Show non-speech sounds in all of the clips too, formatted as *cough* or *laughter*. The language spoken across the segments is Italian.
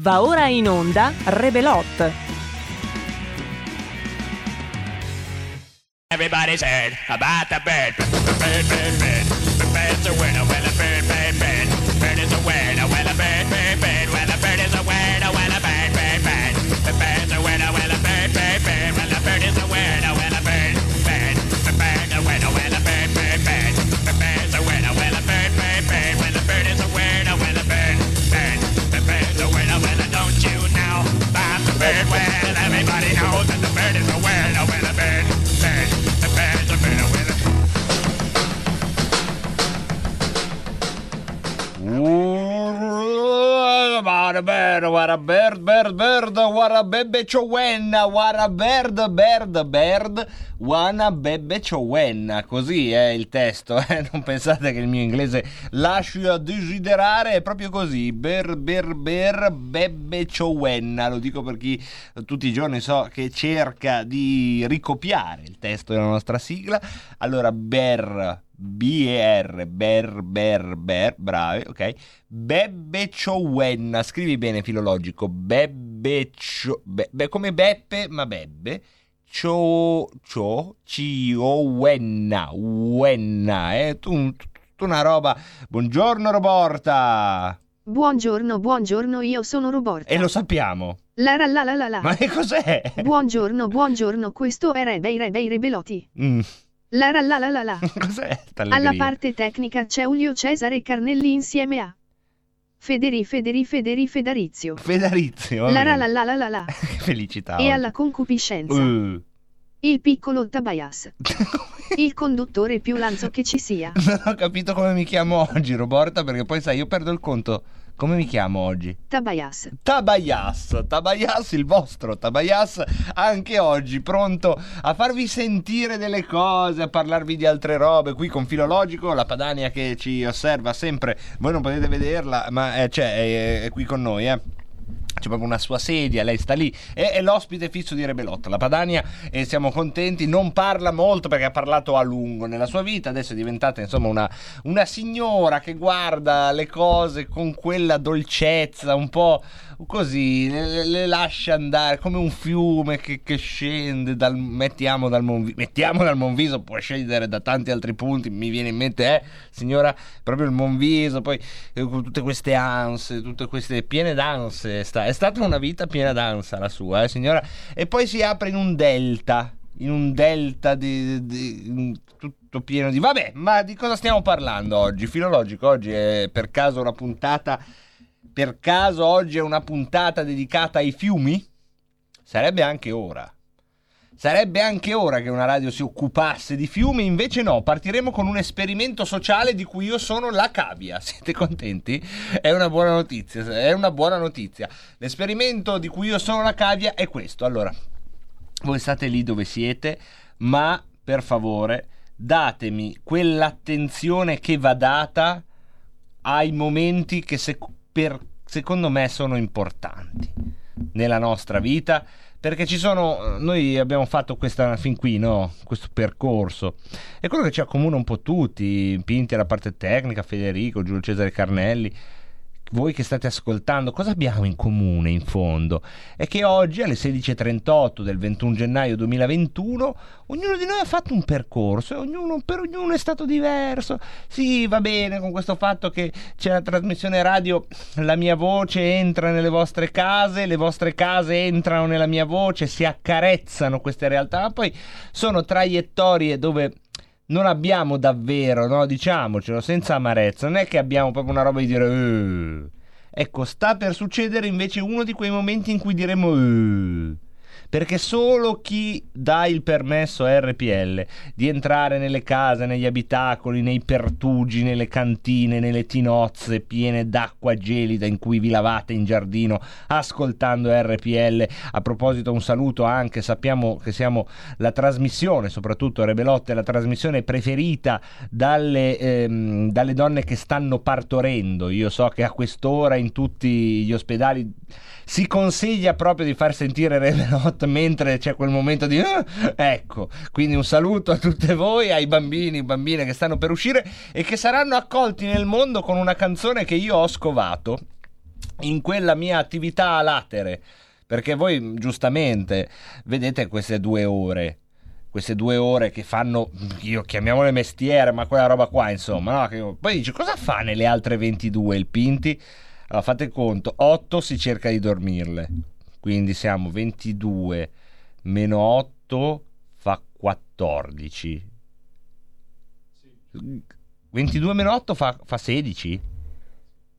Va ora in onda Rebelot. Everybody's heard about the bird. Bird, bird, bird. The bird's a winner. Well, a bird, bird, bird. Bird is a winner. Bird, what a bird, bird, bird, what a bebe ciowenna, what a bird, bird, bird, wanna bebe ciowenna. Così è il testo, eh? *laughs* non pensate che il mio inglese lasci a desiderare, è proprio così, ber, ber, ber, bebe ciowenna. Lo dico per chi tutti i giorni so che cerca di ricopiare il testo della nostra sigla. Allora, ber, B-E-R, ber, ber, ber, bravi, ok? Bebbe Ciowenna, scrivi bene filologico, Bebbe Cio, be, be- come Beppe, ma Bebbe, Cio, Cio, Ciowenna, Wenna, eh? Tu, tu una roba, buongiorno Roborta, Buongiorno, buongiorno, io sono Roborta. e lo sappiamo, La la la la la ma che cos'è? Buongiorno, buongiorno, questo è Re Bei Re Bei Rebeloti. Mm, La la la la la *laughs* cos'è Alla parte tecnica c'è Ulio Cesare Carnelli insieme a Federi Federi Federi Fedarizio. Federizio, va La la la la la la *laughs* la. Che felicità. E oggi. alla concupiscenza. Uh. Il piccolo Tabayas. *laughs* Il conduttore più lanzo che ci sia. Non ho capito come mi chiamo oggi, Roborta, perché poi sai, io perdo il conto. Come mi chiamo oggi? Tabayas. Tabayas, Tabayas, il vostro Tabayas, anche oggi pronto a farvi sentire delle cose, a parlarvi di altre robe. Qui con Filologico, la Padania che ci osserva sempre, voi non potete vederla, ma eh, c'è, è, è qui con noi, eh. C'è proprio una sua sedia, lei sta lì, è, è l'ospite fisso di Rebelotta. La Padania, e siamo contenti, non parla molto perché ha parlato a lungo nella sua vita, adesso è diventata insomma una, una signora che guarda le cose con quella dolcezza, un po' così, le, le lascia andare come un fiume che, che scende dal, mettiamo dal Monviso, mettiamo dal Monviso, può scendere da tanti altri punti, mi viene in mente, eh, signora, proprio il Monviso, poi eh, tutte queste anse, tutte queste piene d'anse, sta- è stata una vita piena d'ansia la sua, eh, signora, e poi si apre in un delta, in un delta di, di- tutto pieno di... Vabbè, ma di cosa stiamo parlando oggi? Filologico, oggi è per caso una puntata... Per caso oggi è una puntata dedicata ai fiumi? Sarebbe anche ora. Sarebbe anche ora che una radio si occupasse di fiumi, invece no, partiremo con un esperimento sociale di cui io sono la cavia. *laughs* Siete contenti? È una buona notizia, è una buona notizia. L'esperimento di cui io sono la cavia è questo. Allora, voi state lì dove siete, ma per favore datemi quell'attenzione che va data ai momenti che sec- per- secondo me sono importanti nella nostra vita perché ci sono noi abbiamo fatto questa fin qui no? questo percorso e quello che ci accomuna un po' tutti Pinti alla parte tecnica Federico Giulio Cesare Carnelli voi che state ascoltando, cosa abbiamo in comune in fondo? È che oggi alle 16.38 del 21 gennaio 2021 ognuno di noi ha fatto un percorso e ognuno, per ognuno è stato diverso. Sì, va bene con questo fatto che c'è la trasmissione radio, la mia voce entra nelle vostre case, le vostre case entrano nella mia voce, si accarezzano queste realtà, ma poi sono traiettorie dove non abbiamo davvero, no, diciamocelo, senza amarezza, non è che abbiamo proprio una roba di dire "Eh". Ecco, sta per succedere invece uno di quei momenti in cui diremo "Eh". Perché solo chi dà il permesso a RPL di entrare nelle case, negli abitacoli, nei pertugi, nelle cantine, nelle tinozze piene d'acqua gelida in cui vi lavate in giardino ascoltando RPL. A proposito, un saluto anche, sappiamo che siamo la trasmissione, soprattutto Rebelotte, la trasmissione preferita dalle, ehm, dalle donne che stanno partorendo. Io so che a quest'ora in tutti gli ospedali si consiglia proprio di far sentire Revelot mentre c'è quel momento di "Ah!" ecco quindi un saluto a tutte voi ai bambini bambine che stanno per uscire e che saranno accolti nel mondo con una canzone che io ho scovato in quella mia attività a latere. Perché voi giustamente vedete queste due ore. Queste due ore che fanno, io chiamiamole mestiere, ma quella roba qua, insomma. No? Poi dice, cosa fa nelle altre 22 il Pinti? Allora fate conto, 8 si cerca di dormirle. Quindi siamo 22 meno 8 fa 14. 22 meno 8 fa, fa 16?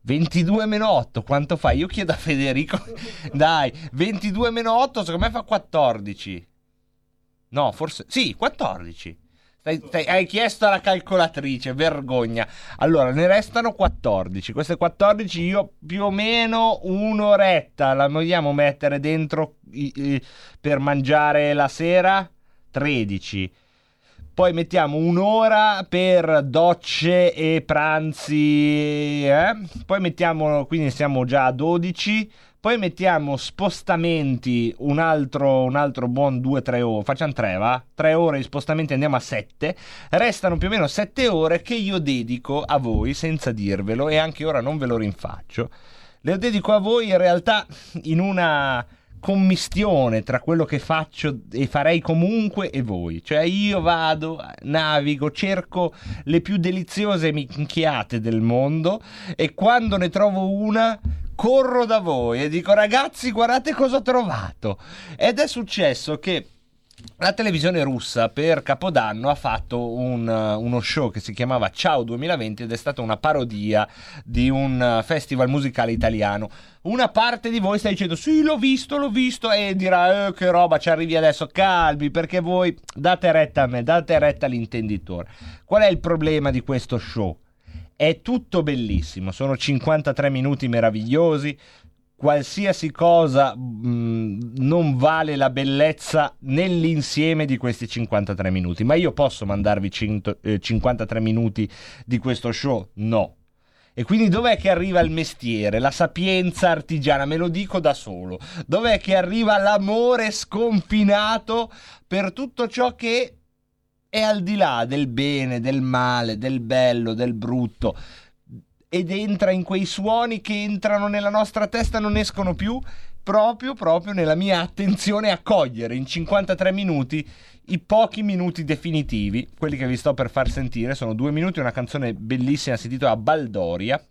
22 meno 8 quanto fa? Io chiedo a Federico. *laughs* Dai, 22 meno 8 secondo me fa 14. No, forse... Sì, 14. Stai- stai- hai chiesto alla calcolatrice, vergogna. Allora, ne restano 14. Queste 14 io più o meno un'oretta la vogliamo mettere dentro i- per mangiare la sera? 13. Poi mettiamo un'ora per docce e pranzi. eh? Poi mettiamo, quindi siamo già a 12. Poi mettiamo spostamenti un altro, un altro buon 2-3 ore. Facciamo 3, va? 3 ore di spostamenti andiamo a 7. Restano più o meno 7 ore che io dedico a voi senza dirvelo e anche ora non ve lo rinfaccio. Le dedico a voi in realtà in una commistione tra quello che faccio e farei comunque e voi. Cioè io vado, navigo, cerco le più deliziose minchiate del mondo e quando ne trovo una corro da voi e dico ragazzi guardate cosa ho trovato. Ed è successo che la televisione russa per Capodanno ha fatto un, uh, uno show che si chiamava Ciao 2020 ed è stata una parodia di un uh, festival musicale italiano. Una parte di voi sta dicendo sì l'ho visto, l'ho visto e dirà eh, che roba ci arrivi adesso, calmi perché voi date retta a me, date retta all'intenditore. Qual è il problema di questo show? È tutto bellissimo, sono 53 minuti meravigliosi, qualsiasi cosa mh, non vale la bellezza nell'insieme di questi 53 minuti. Ma io posso mandarvi 100 eh, 53 minuti di questo show? No. E quindi dov'è che arriva il mestiere, la sapienza artigiana? Me lo dico da solo. Dov'è che arriva l'amore sconfinato per tutto ciò che è al di là del bene, del male, del bello, del brutto? ed entra in quei suoni che entrano nella nostra testa e non escono più, proprio, proprio nella mia attenzione a cogliere in 53 minuti i pochi minuti definitivi, quelli che vi sto per far sentire, sono due minuti, una canzone bellissima, si intitola Baldoria,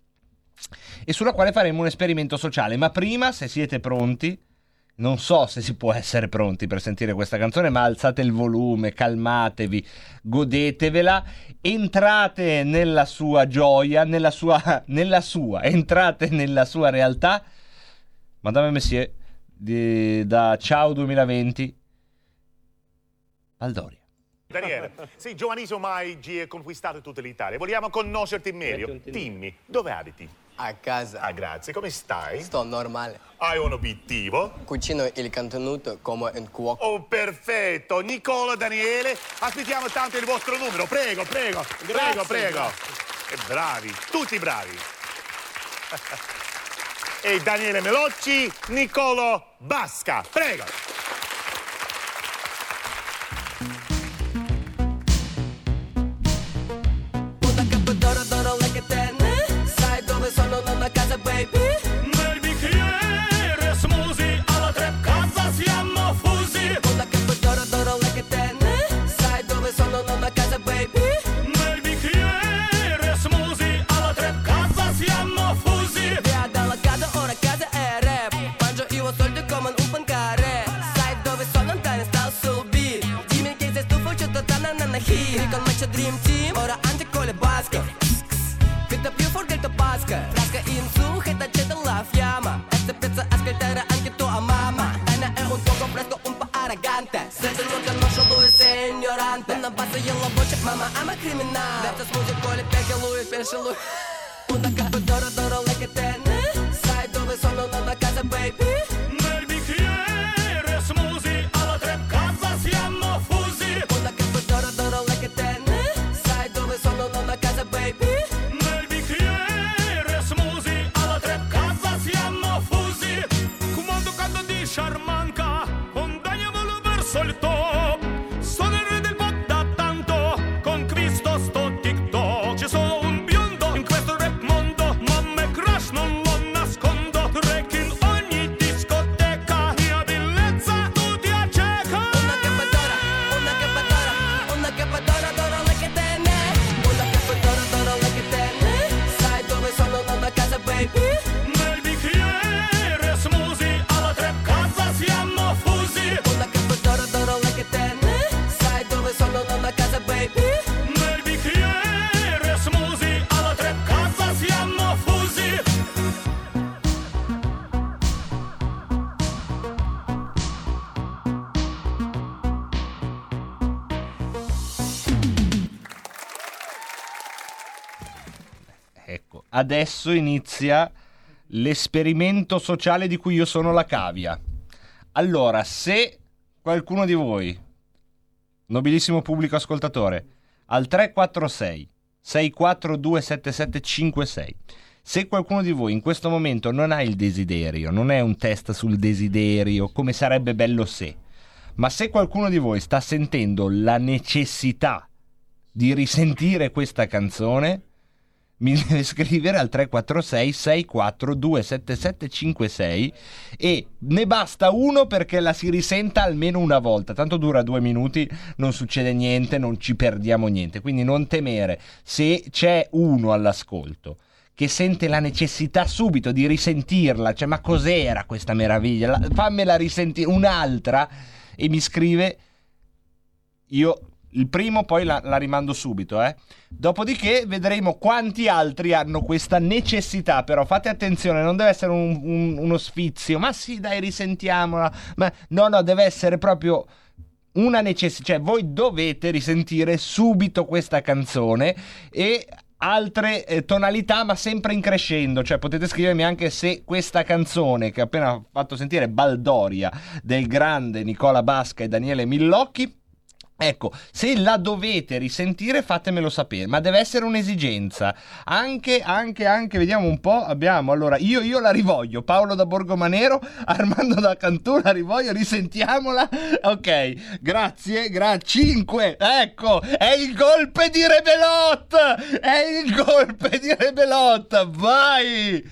e sulla quale faremo un esperimento sociale. Ma prima, se siete pronti, non so se si può essere pronti per sentire questa canzone, ma alzate il volume, calmatevi, godetevela, entrate nella sua gioia, nella sua, *laughs* nella sua, entrate nella sua realtà. Madame Messier, di- da Ciao 2020, Valdoria. Daniele, sei giovanissimo ma hai conquistato tutta l'Italia. Vogliamo conoscerti meglio. Dimmi, dove abiti? A casa. Ah, grazie. Come stai? Sto normale. Hai un obiettivo? Cucino il contenuto come un cuoco. Oh, perfetto. Nicola, Daniele, aspettiamo tanto il vostro numero. Prego, prego, prego, prego. E bravi, tutti bravi. e Daniele Melocci, Nicolo Basca. Prego. Con me c'è dream team ora anche con le basche. Vita più forte il tuo pasca se pensa ascoltare anche tua mamma Ena è un fuoco fresco un po' arrogante. Se tu non conosci lui sei ignorante. Non abbassa la voce mamma ama criminale Verta smoothie con le pecche lui soltou adesso inizia l'esperimento sociale di cui io sono la cavia. Allora, se qualcuno di voi, nobilissimo pubblico ascoltatore, al 346 6427756, se qualcuno di voi in questo momento non ha il desiderio, non è un test sul desiderio, come sarebbe bello se, ma se qualcuno di voi sta sentendo la necessità di risentire questa canzone, mi deve *laughs* scrivere al 346 642 7756 e ne basta uno perché la si risenta almeno una volta. Tanto dura due minuti non succede niente non ci perdiamo niente. Quindi non temere se c'è uno all'ascolto che sente la necessità subito di risentirla cioè ma cos'era questa meraviglia? La- fammela risentire un'altra e mi scrive io il primo poi la, la rimando subito, eh. Dopodiché vedremo quanti altri hanno questa necessità. Però fate attenzione, non deve essere un- un- uno sfizio. Ma sì, dai, risentiamola. Ma no, no, deve essere proprio una necessità. Cioè, voi dovete risentire subito questa canzone e altre eh, tonalità, ma sempre in crescendo. Cioè, potete scrivermi anche se questa canzone che ho appena fatto sentire, Baldoria, del grande Nicola Basca e Daniele Millocchi. Ecco, se la dovete risentire fatemelo sapere, ma deve essere un'esigenza. Anche, anche, anche, vediamo un po', abbiamo, allora, io, io la rivoglio, Paolo da Borgomanero, *laughs* Armando da Cantù, la rivoglio, risentiamola. *laughs* Ok, grazie, grazie, 5, ecco, è il golpe di Rebelot, è il golpe di Rebelot, vai!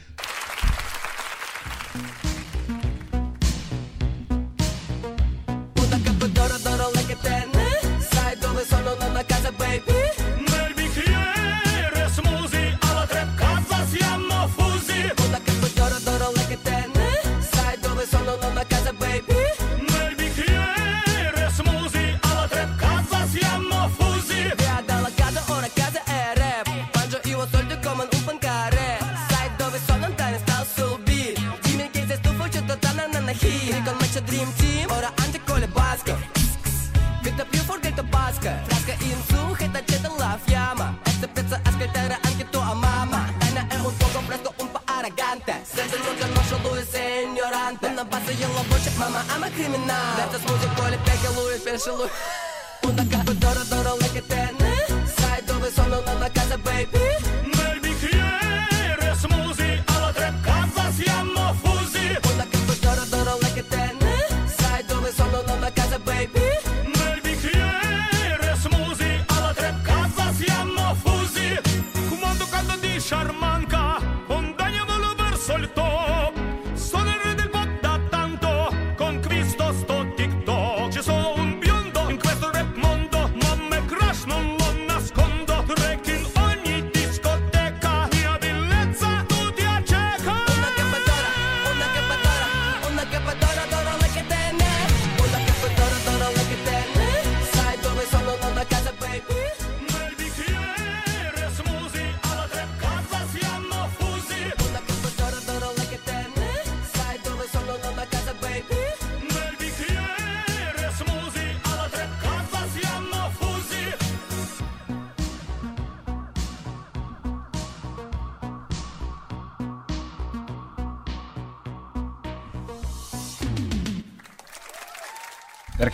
Con me c'è dream team. Ora anche con le basche. Vita più forte che basca Frasca in su che t'accende la fiamma. E se pensa ascoltare anche tua mamma. Dana è un fuoco fresco un po' arrogante. Senza non conosce lui sei ignorante Una bassa io la voce mamma I'm a criminal. Senza smoothie poi le pecche lui pensa lui. Una capo d'oro d'oro like tenne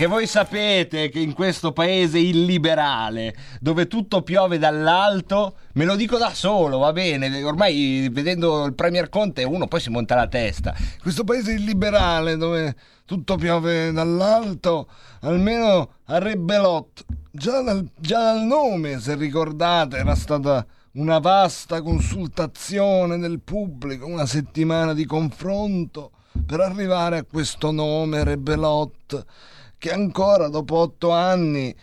Perché voi sapete che in questo paese illiberale, dove tutto piove dall'alto, me lo dico da solo, va bene, ormai vedendo il Premier Conte uno poi si monta la testa. Questo paese illiberale, dove tutto piove dall'alto, almeno a Rebelot, già dal, già dal nome, se ricordate, era stata una vasta consultazione del pubblico, una settimana di confronto per arrivare a questo nome Rebelot che ancora dopo otto anni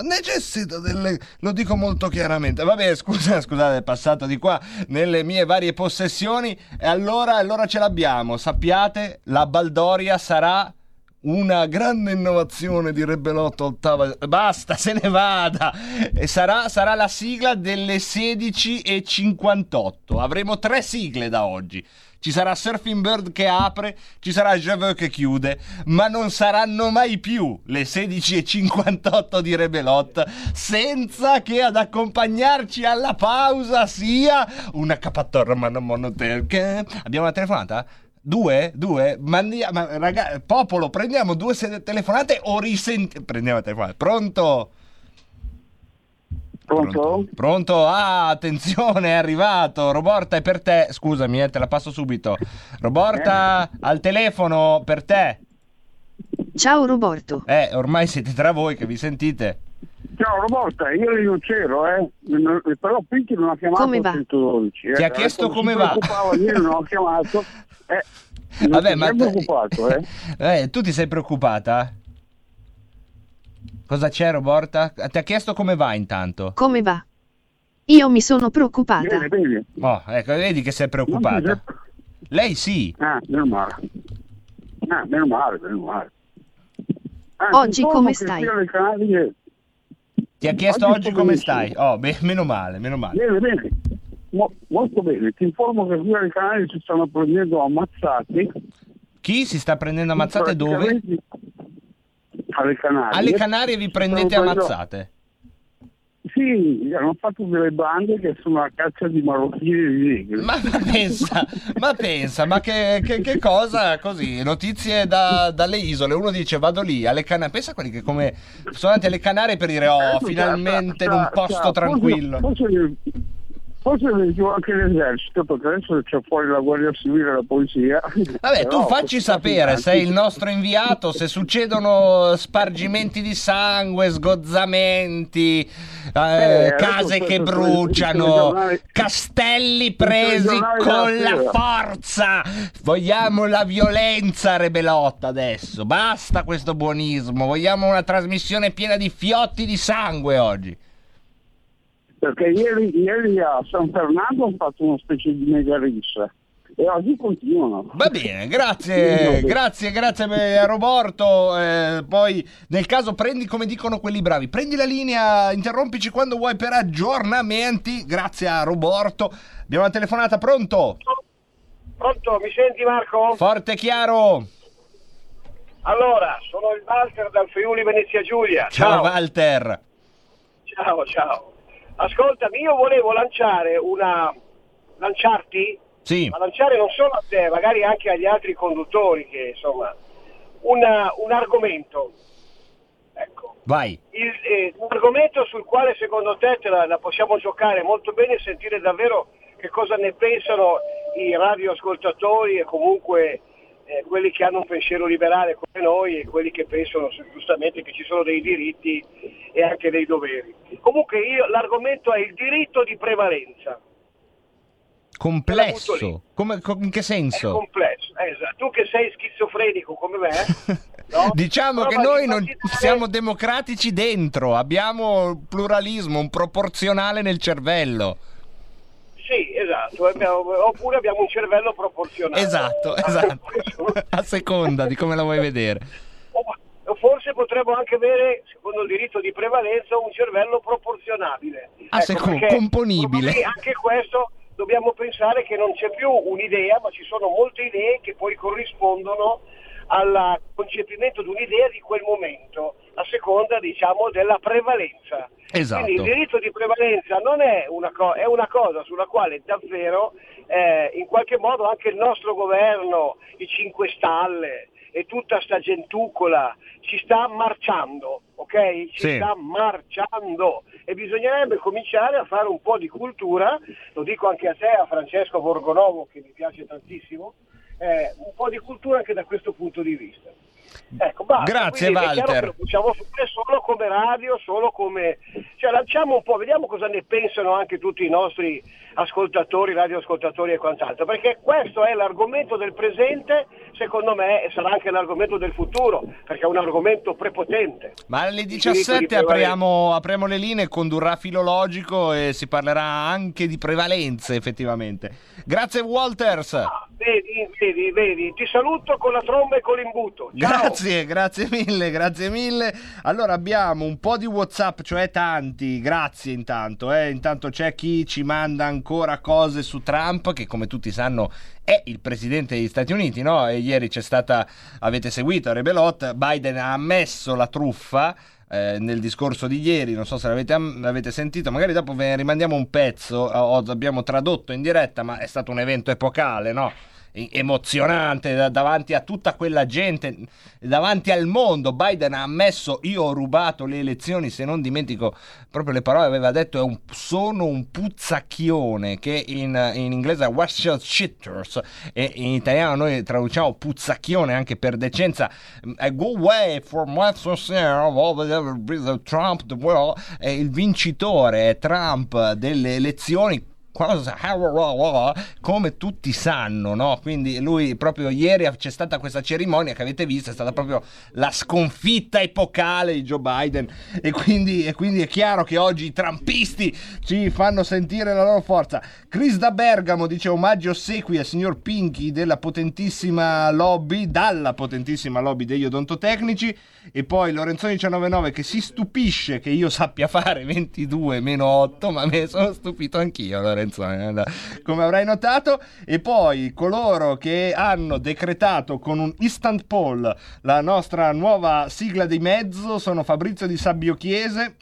necessita delle... lo dico molto chiaramente. Vabbè, scusa, *laughs* scusate, è passato di qua nelle mie varie possessioni e allora, allora ce l'abbiamo. Sappiate, la Baldoria sarà una grande innovazione di Rebelotto ottava. Basta, se ne vada. E sarà, sarà la sigla delle 16.58. Avremo tre sigle da oggi. Ci sarà Surfing Bird che apre, ci sarà Javeux che chiude, ma non saranno mai più le 16.58 di Rebelot senza che ad accompagnarci alla pausa sia una capatorra monotelca. Abbiamo una telefonata? Due? Due? Mandi- ma raga- popolo, prendiamo due telefonate o risentiamo. Prendiamo la telefonata. Pronto? Pronto? Pronto? Ah, attenzione, è arrivato. Roborta, è per te. Scusami, eh, te la passo subito. Roborta, al telefono per te. Ciao Roborto. Eh, ormai siete tra voi che vi sentite. Ciao Roborta, io non c'ero, eh. Però Pinky non ha chiamato Come va? 112. eh. Ti ha chiesto detto, come va. Io non ho chiamato. Eh, non Vabbè, ti ma sei preoccupato, eh. Eh, tu ti sei preoccupata? Cosa c'è, Roborta? Ti ha chiesto come va intanto? Come va? Io mi sono preoccupata. Bene, bene. Oh, ecco, vedi che sei preoccupata. sei- Lei sì. Ah, meno male. Ah, meno male, meno male. Ah, Oggi come stai? Ti ha chiesto Oggi oggi come stai? Oh, beh, meno male, meno male. Bene, bene. Mo- molto bene. Ti informo che qui ai canali si stanno prendendo ammazzati. Chi si sta prendendo ammazzate dove? Alle Canarie. Alle Canarie vi prendete prendendo- ammazzate. Sì, hanno fatto delle bande che sono a caccia di marocchini e di negri. Ma, ma pensa, ma pensa, ma che, che- che cosa così? Notizie da- dalle isole. Uno dice vado lì alle Canarie. Pensa a quelli che come sono andati alle Canarie per dire oh, Adesso finalmente in sta- un posto sta- tranquillo. Forse, forse, forse dico anche l'esercito, perché adesso c'è fuori la Guardia Civile e la polizia. Vabbè, tu Però, facci sono sapere, sei il nostro inviato, se succedono spargimenti di sangue, sgozzamenti, eh, adesso case che bruciano, castelli presi con la forza. Vogliamo la violenza, Rebelotta, adesso. Basta questo buonismo, vogliamo una trasmissione piena di fiotti di sangue oggi. Perché ieri, ieri a San Fernando hanno fatto una specie di mega rissa e oggi continuano. Va bene, grazie, grazie, grazie a Roborto. eh, poi, nel caso, prendi come dicono quelli bravi, prendi la linea, interrompici quando vuoi per aggiornamenti. Grazie a Roborto. Abbiamo una telefonata, pronto? Pronto, mi senti Marco? Forte e chiaro. Allora, sono il Walter dal Friuli Venezia Giulia. Ciao, Walter. ciao, ciao. Ascoltami, io volevo lanciare una... lanciarti? Sì, Ma lanciare non solo a te, magari anche agli altri conduttori che, insomma, una- un argomento. Ecco. vai. Il- eh, un argomento sul quale secondo te te la, la possiamo giocare molto bene e sentire davvero che cosa ne pensano i radioascoltatori e comunque eh, quelli che hanno un pensiero liberale come noi e quelli che pensano giustamente che ci sono dei diritti e anche dei doveri. Comunque io, l'argomento è il diritto di prevalenza. Complesso. Come, co- in che È senso? complesso. Eh, esatto. Tu che sei schizofrenico come me, *laughs* no? Diciamo che Prova noi non farti dare- siamo democratici dentro, abbiamo un pluralismo, un proporzionale nel cervello. Sì, esatto, abbiamo- oppure abbiamo un cervello proporzionale. Esatto, esatto. A seconda di come la vuoi vedere. O forse potremmo anche avere, secondo il diritto di prevalenza, un cervello proporzionabile. Ah, secondo- perché componibile. Anche questo dobbiamo pensare che non c'è più un'idea, ma ci sono molte idee che poi corrispondono al concepimento di un'idea di quel momento, a seconda diciamo della prevalenza. Esatto. Quindi il diritto di prevalenza non è una, co- è una cosa sulla quale davvero eh, in qualche modo anche il nostro governo, i 5 Stalle e tutta sta gentucola ci sta marciando, ok? Ci Sì. sta marciando e bisognerebbe cominciare a fare un po' di cultura, lo dico anche a te, a Francesco Borgonovo che mi piace tantissimo, eh, un po' di cultura anche da questo punto di vista. Ecco, basta. Grazie, Quindi Walter. lo possiamo fare solo come radio, solo come... Cioè lanciamo un po', vediamo cosa ne pensano anche tutti i nostri ascoltatori, radioascoltatori e quant'altro, perché questo è l'argomento del presente, secondo me, e sarà anche l'argomento del futuro, perché è un argomento prepotente. Ma alle Il diritto di 17 prevalenza. apriamo, apriamo le linee, condurrà filologico e si parlerà anche di prevalenze effettivamente. Grazie Walters. Ah, Vedi, vedi, vedi, ti saluto con la tromba e con l'imbuto. Ciao. Grazie, grazie mille, grazie mille. Allora abbiamo un po' di WhatsApp, cioè tanti, grazie intanto. Eh. Intanto c'è chi ci manda ancora cose su Trump, che come tutti sanno è il presidente degli Stati Uniti, no? E ieri c'è stata, avete seguito Rebelot, Biden ha ammesso la truffa. eh, nel discorso di ieri, non so se l'avete, l'avete sentito, magari dopo ve ne rimandiamo un pezzo, abbiamo tradotto in diretta, ma è stato un evento epocale, no? Emozionante da- davanti a tutta quella gente, davanti al mondo. Biden ha ammesso: Io ho rubato le elezioni. Se non dimentico proprio le parole, aveva detto: un- Sono un puzzacchione. Che in, in inglese è Western Shitters, e in italiano noi traduciamo puzzacchione anche per decenza. Go away from Shitters, Trump, the world. È il vincitore, è Trump delle elezioni cosa come tutti sanno no? quindi lui proprio ieri c'è stata questa cerimonia che avete visto è stata proprio la sconfitta epocale di Joe Biden. E quindi, e quindi è chiaro che oggi i trampisti ci fanno sentire la loro forza. Chris da Bergamo dice omaggio ossequi al signor Pinky della potentissima lobby dalla potentissima lobby degli odontotecnici e poi Lorenzoni 199 che si stupisce che io sappia fare 22 meno 8 ma me sono stupito anch'io Lorenzoni eh, come avrai notato. E poi coloro che hanno decretato con un instant poll la nostra nuova sigla di mezzo sono Fabrizio di Sabbio Chiese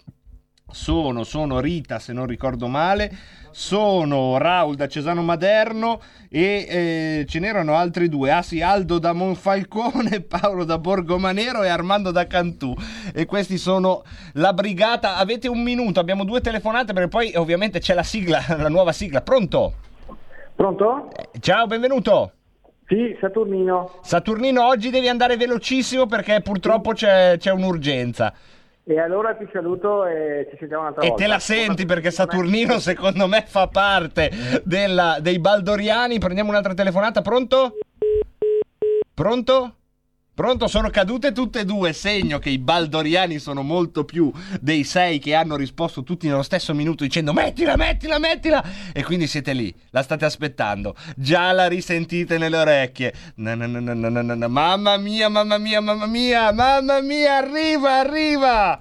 sono, sono Rita se non ricordo male, sono Raul da Cesano Maderno e eh, ce n'erano altri due, ah sì, Aldo da Monfalcone, *laughs* Paolo da Borgomanero e Armando da Cantù e questi sono la brigata, avete un minuto, abbiamo due telefonate perché poi ovviamente c'è la sigla, *laughs* la nuova sigla, pronto? Pronto? Ciao, benvenuto. Sì, Saturnino. Saturnino, oggi devi andare velocissimo perché purtroppo c'è, c'è un'urgenza. E allora ti saluto e ci sentiamo un'altra E volta. te la senti perché Saturnino secondo me fa parte della- dei Baldoriani. Prendiamo un'altra telefonata, pronto? Pronto? Pronto, sono cadute tutte e due, segno che i Baldoriani sono molto più dei sei che hanno risposto tutti nello stesso minuto dicendo mettila, mettila, mettila e quindi siete lì, la state aspettando, già la risentite nelle orecchie. Na, na, na. Mamma mia, mamma mia, mamma mia, mamma mia, arriva, arriva!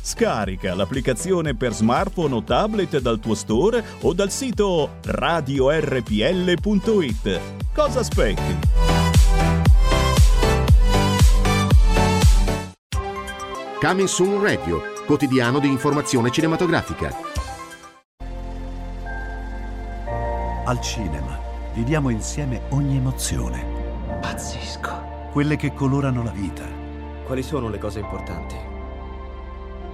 Scarica l'applicazione per smartphone o tablet dal tuo store o dal sito radiorpl.it. Cosa aspetti? Coming Soon Radio, quotidiano di informazione cinematografica. Al cinema viviamo insieme ogni emozione. Pazzesco. Quelle che colorano la vita. Quali sono le cose importanti?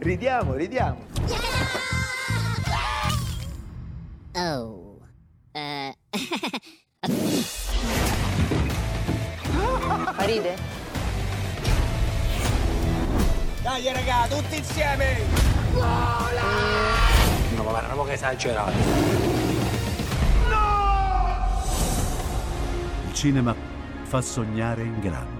ridiamo, ridiamo. Oh. Eh. *laughs* Ride? Dai raga, tutti insieme! No, ma guarda, che esagerato. Il cinema fa sognare in grande.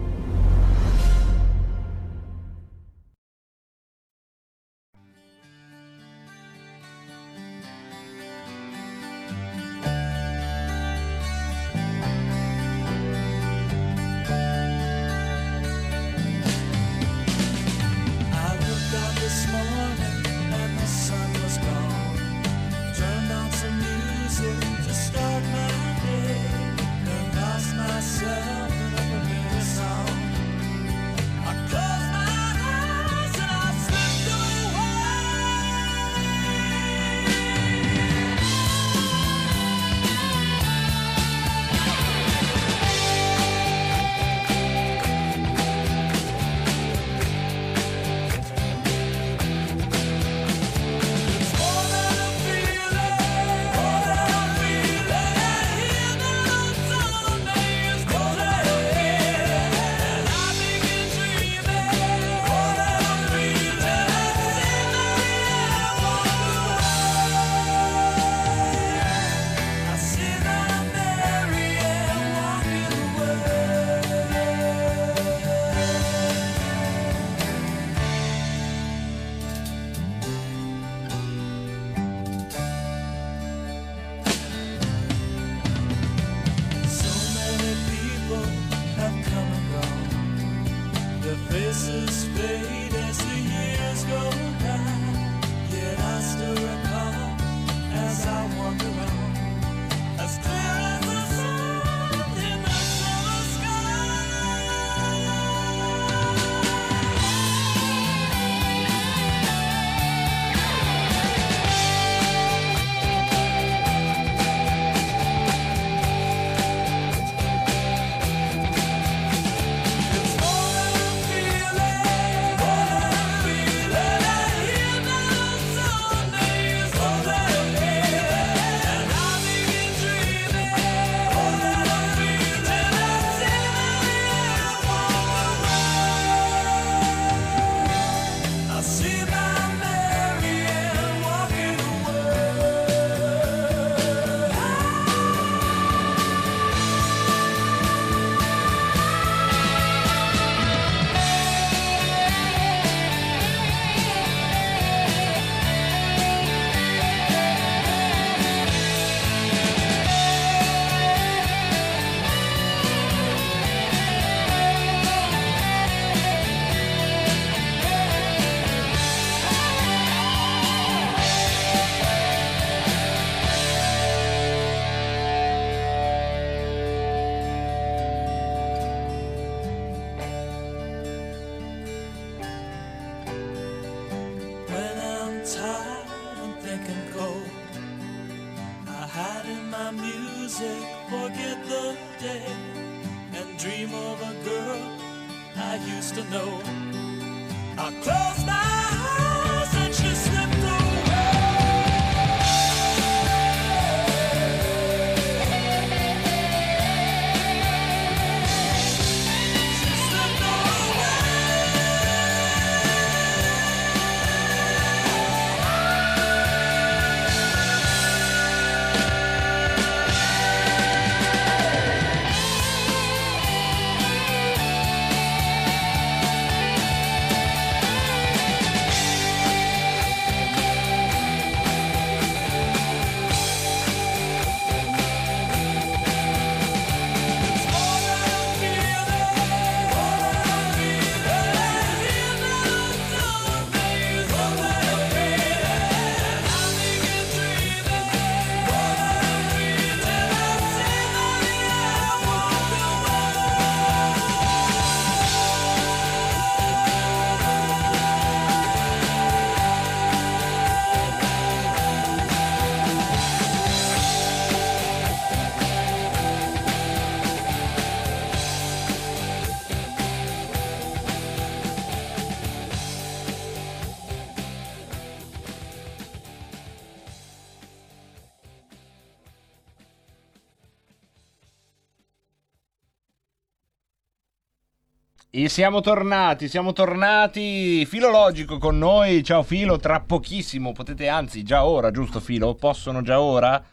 E siamo tornati, siamo tornati. Filologico con noi. Ciao Filo, tra pochissimo potete, anzi già ora, giusto Filo? Possono già ora?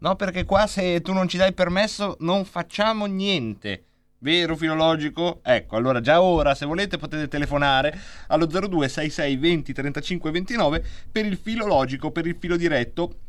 No, perché qua se tu non ci dai permesso non facciamo niente. Vero filologico? Ecco, allora già ora se volete potete telefonare allo 0266 20 35 29 per il filologico, per il filo diretto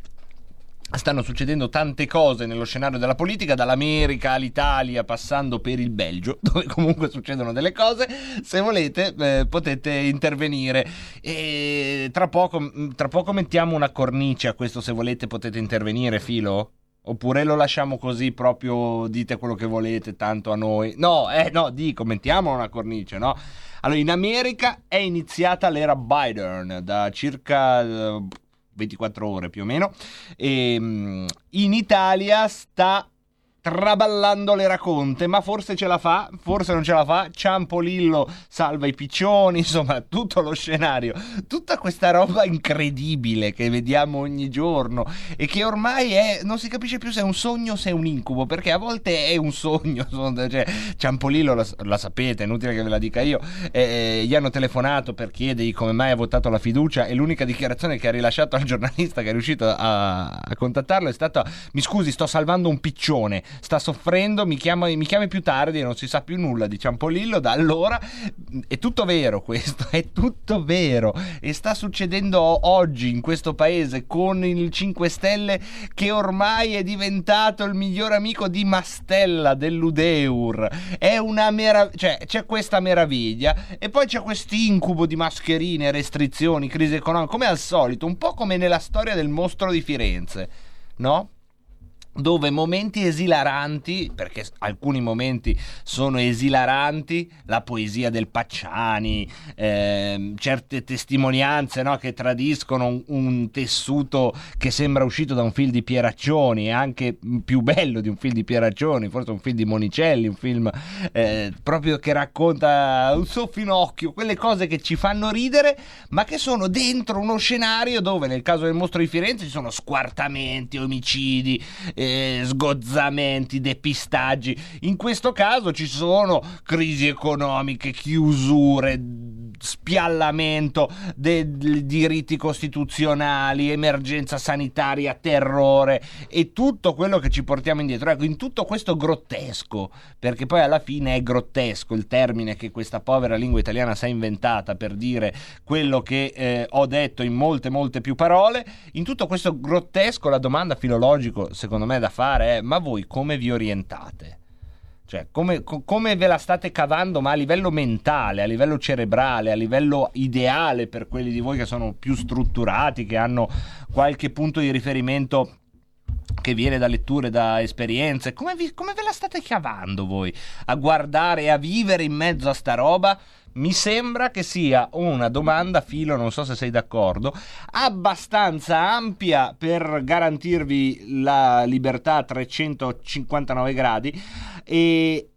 stanno succedendo tante cose nello scenario della politica, dall'America all'Italia, passando per il Belgio, *laughs* dove comunque succedono delle cose. Se volete, eh, potete intervenire. E tra poco, tra poco mettiamo una cornice a questo. Se volete, potete intervenire, filo. Oppure lo lasciamo così, proprio dite quello che volete, tanto a noi. No, eh, no, dico, mettiamo una cornice, no? Allora, in America è iniziata l'era Biden da circa. Eh, 24 ore più o meno. E, mm, in Italia sta traballando le racconte, ma forse ce la fa, forse non ce la fa. Ciampolillo salva i piccioni, *laughs* insomma, tutto lo scenario, tutta questa roba incredibile che vediamo ogni giorno e che ormai è non si capisce più se è un sogno o se è un incubo, perché a volte è un sogno, *laughs* cioè, Ciampolillo la, la sapete, è inutile che ve la dica io. eh, gli hanno telefonato per chiedergli come mai ha votato la fiducia e l'unica dichiarazione che ha rilasciato al giornalista che è riuscito a, a contattarlo è stata mi scusi, sto salvando un piccione sta soffrendo, mi, chiama, mi chiami più tardi e non si sa più nulla di Ciampolillo da allora. È tutto vero questo, *laughs* è tutto vero. E sta succedendo oggi in questo paese con il 5 Stelle che ormai è diventato il miglior amico di Mastella dell'Udeur. È una meraviglia, cioè c'è questa meraviglia e poi c'è quest'incubo di mascherine, restrizioni, crisi economica, come al solito, un po' come nella storia del mostro di Firenze, no? Dove momenti esilaranti, perché alcuni momenti sono esilaranti, la poesia del Pacciani, ehm, certe testimonianze no, che tradiscono un, un tessuto che sembra uscito da un film di Pieraccioni, anche più bello di un film di Pieraccioni, forse un film di Monicelli, un film eh, proprio che racconta un suo finocchio, quelle cose che ci fanno ridere, ma che sono dentro uno scenario dove nel caso del mostro di Firenze ci sono squartamenti, omicidi, eh, sgozzamenti, depistaggi. In questo caso ci sono crisi economiche, chiusure, spiallamento dei diritti costituzionali, emergenza sanitaria, terrore e tutto quello che ci portiamo indietro. Ecco, in tutto questo grottesco, perché poi alla fine è grottesco il termine che questa povera lingua italiana si è inventata per dire quello che eh, ho detto in molte, molte più parole. In tutto questo grottesco la domanda filologico, secondo me, da fare è ma voi come vi orientate? Cioè, come, co- come, ve la state cavando, ma a livello mentale, a livello cerebrale, a livello ideale per quelli di voi che sono più strutturati, che hanno qualche punto di riferimento che viene da letture, da esperienze. Come, vi- come ve la state cavando voi a guardare e a vivere in mezzo a sta roba? Mi sembra che sia una domanda, Filo, non so se sei d'accordo, abbastanza ampia per garantirvi la libertà a 359 gradi e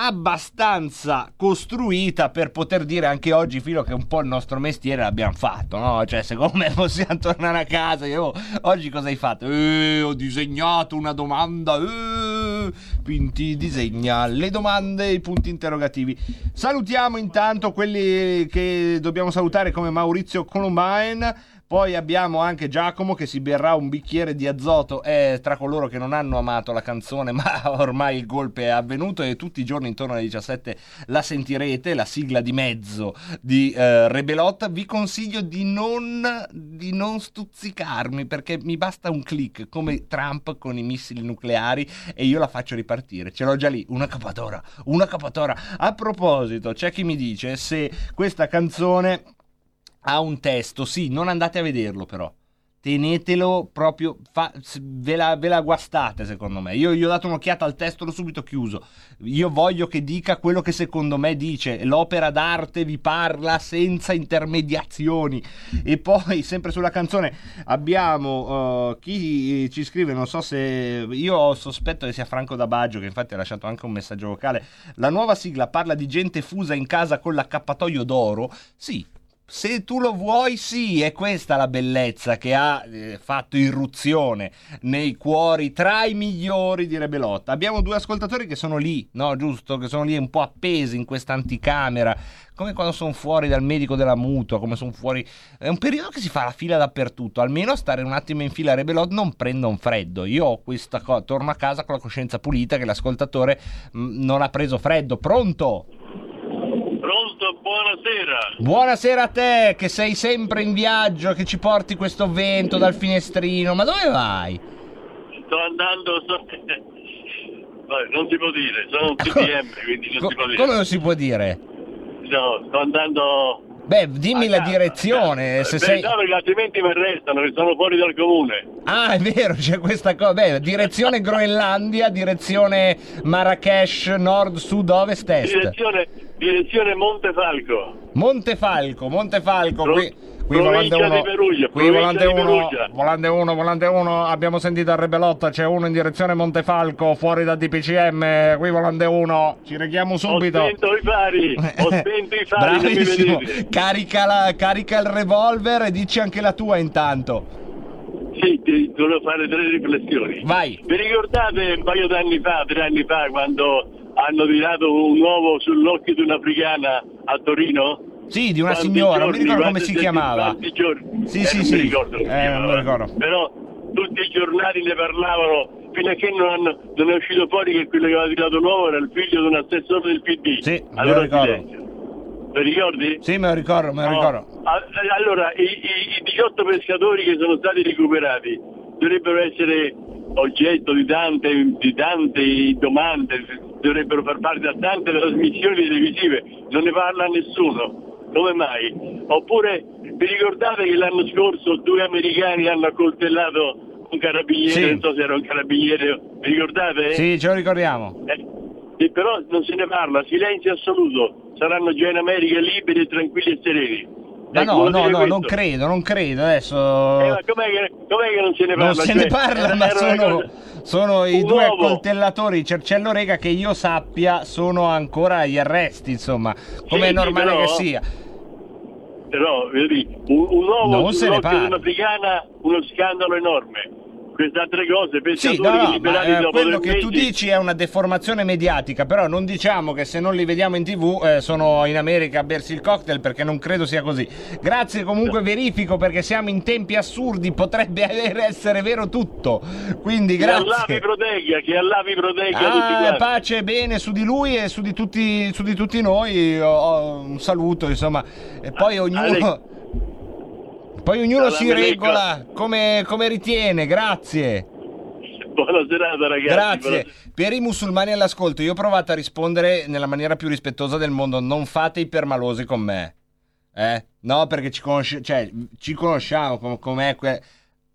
abbastanza costruita per poter dire anche oggi Filo che un po' il nostro mestiere l'abbiamo fatto no? cioè secondo me possiamo *laughs* tornare a casa io oggi cosa hai fatto? Eh, ho disegnato una domanda eh, Pinti disegna le domande i punti interrogativi salutiamo intanto quelli che dobbiamo salutare come Maurizio Columbine poi abbiamo anche Giacomo che si berrà un bicchiere di azoto, è tra coloro che non hanno amato la canzone, *laughs* ma ormai il golpe è avvenuto e tutti i giorni intorno alle 17 la sentirete, la sigla di mezzo di eh, Rebelot. Vi consiglio di non, di non stuzzicarmi perché mi basta un click come Trump con i missili nucleari e io la faccio ripartire. Ce l'ho già lì, una capatora, una capatora. A proposito, c'è chi mi dice se questa canzone ha un testo, sì, non andate a vederlo però. Tenetelo proprio, fa- ve, la, ve la guastate secondo me. Io gli ho dato un'occhiata al testo, l'ho subito chiuso. Io voglio che dica quello che secondo me dice. L'opera d'arte vi parla senza intermediazioni. E poi, sempre sulla canzone, abbiamo uh, chi ci scrive, non so se... Io ho sospetto che sia Franco da Baggio, che infatti ha lasciato anche un messaggio vocale. La nuova sigla parla di gente fusa in casa con l'accappatoio d'oro. Sì, se tu lo vuoi, sì, è questa la bellezza che ha eh, fatto irruzione nei cuori tra i migliori di Rebelotta. Abbiamo due ascoltatori che sono lì, no, giusto? Che sono lì un po' appesi in questa anticamera, come quando sono fuori dal medico della mutua, come sono fuori... È un periodo che si fa la fila dappertutto, almeno stare un attimo in fila a Rebelot non prenda un freddo. Io ho questa cosa, torno a casa con la coscienza pulita che l'ascoltatore mh, non ha preso freddo. Pronto? Pronto, buonasera. Buonasera a te che sei sempre in viaggio, che ci porti questo vento dal finestrino. Ma dove vai? Sto andando. Sto... *laughs* Vabbè, non si può dire, sono un TPM, quindi non Co- si può dire. come non si può dire? No, sto andando. Beh, dimmi la direzione. Se Beh, sei... no, perché altrimenti mi arrestano, che sono fuori dal comune. Ah, è vero, c'è questa cosa. Beh, direzione *laughs* Groenlandia, direzione Marrakesh, nord, sud, ovest, est. Direzione, direzione Montefalco. Montefalco, Montefalco, qui, qui volante provincia di 1, Perugia, qui volante di 1, Perugia. volante 1, volante 1, abbiamo sentito a Rebelotta, c'è uno in direzione Montefalco, fuori da DPCM, qui volante 1, ci reghiamo subito. Ho spento i fari, ho *laughs* spento i fari, Bravissimo, carica, la- carica il revolver e dici anche la tua intanto. Sì, ti- volevo fare tre riflessioni. Vai. Vi ricordate un paio d'anni fa, tre anni fa, quando hanno tirato un uovo sull'occhio di un'africana a Torino? Sì, di una Quanti signora, non mi giorni, ricordo come si giorni, chiamava. giorni? Sì, Eh, sì, non sì. mi ricordo Eh, non chiamava. me lo ricordo. Però tutti i giornali ne parlavano fino a che non, hanno- non è uscito fuori che quello che aveva tirato l'uovo era il figlio di un assessore del PD. Sì, me allora lo ricordo. Lo ricordi? Sì, me lo ricordo, me lo No. ricordo. A- Allora, i, i- i 18 pescatori che sono stati recuperati dovrebbero essere oggetto di tante, di tante domande, dovrebbero far parte da tante trasmissioni televisive, non ne parla nessuno. Come mai? Oppure vi ricordate che l'anno scorso due americani hanno accoltellato un carabiniere, Sì. non so se era un carabiniere, vi ricordate? Sì, ce lo ricordiamo. Eh, però non se ne parla, silenzio assoluto, saranno già in America liberi tranquilli e sereni. Ma no, no, no, non credo, non credo. Adesso Eh, ma com'è che, com'è che non se ne parla? non se Cioè, ne parla, ma sono, sono i due uovo. accoltellatori Cercello Rega che io sappia sono ancora agli arresti, insomma, come Sì, è normale però- che sia. Però, vedi, un, un uovo Non se ne parla. un'africana, uno scandalo enorme. Queste altre cose, Sì, pescatori no, no, liberati ma, eh, quello che tu dici è una deformazione mediatica, però non diciamo che se non li vediamo in tv eh, sono in America a bersi il cocktail perché non credo sia così. Grazie comunque verifico perché siamo in tempi assurdi, potrebbe *laughs* essere vero tutto. Quindi Che Allah vi grazie. protegga, che Allah vi protegga Ah, pace e bene su di lui e su di tutti, su di tutti noi. Oh, un saluto, insomma. E poi ognuno, poi ognuno si regola come, come ritiene. Grazie. Buona serata ragazzi. Grazie. Per i musulmani all'ascolto, io ho provato a rispondere nella maniera più rispettosa del mondo. Non fate i permalosi con me. Eh? No, perché ci, conosci- cioè, ci conosciamo com- com'è. que-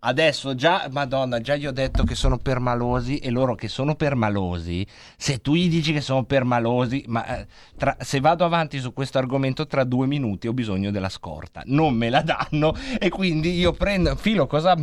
Adesso già, madonna, già gli ho detto che sono permalosi e loro che sono permalosi, se tu gli dici che sono permalosi, ma eh, tra- se vado avanti su questo argomento tra due minuti ho bisogno della scorta, non me la danno e quindi io prendo, filo, cosa...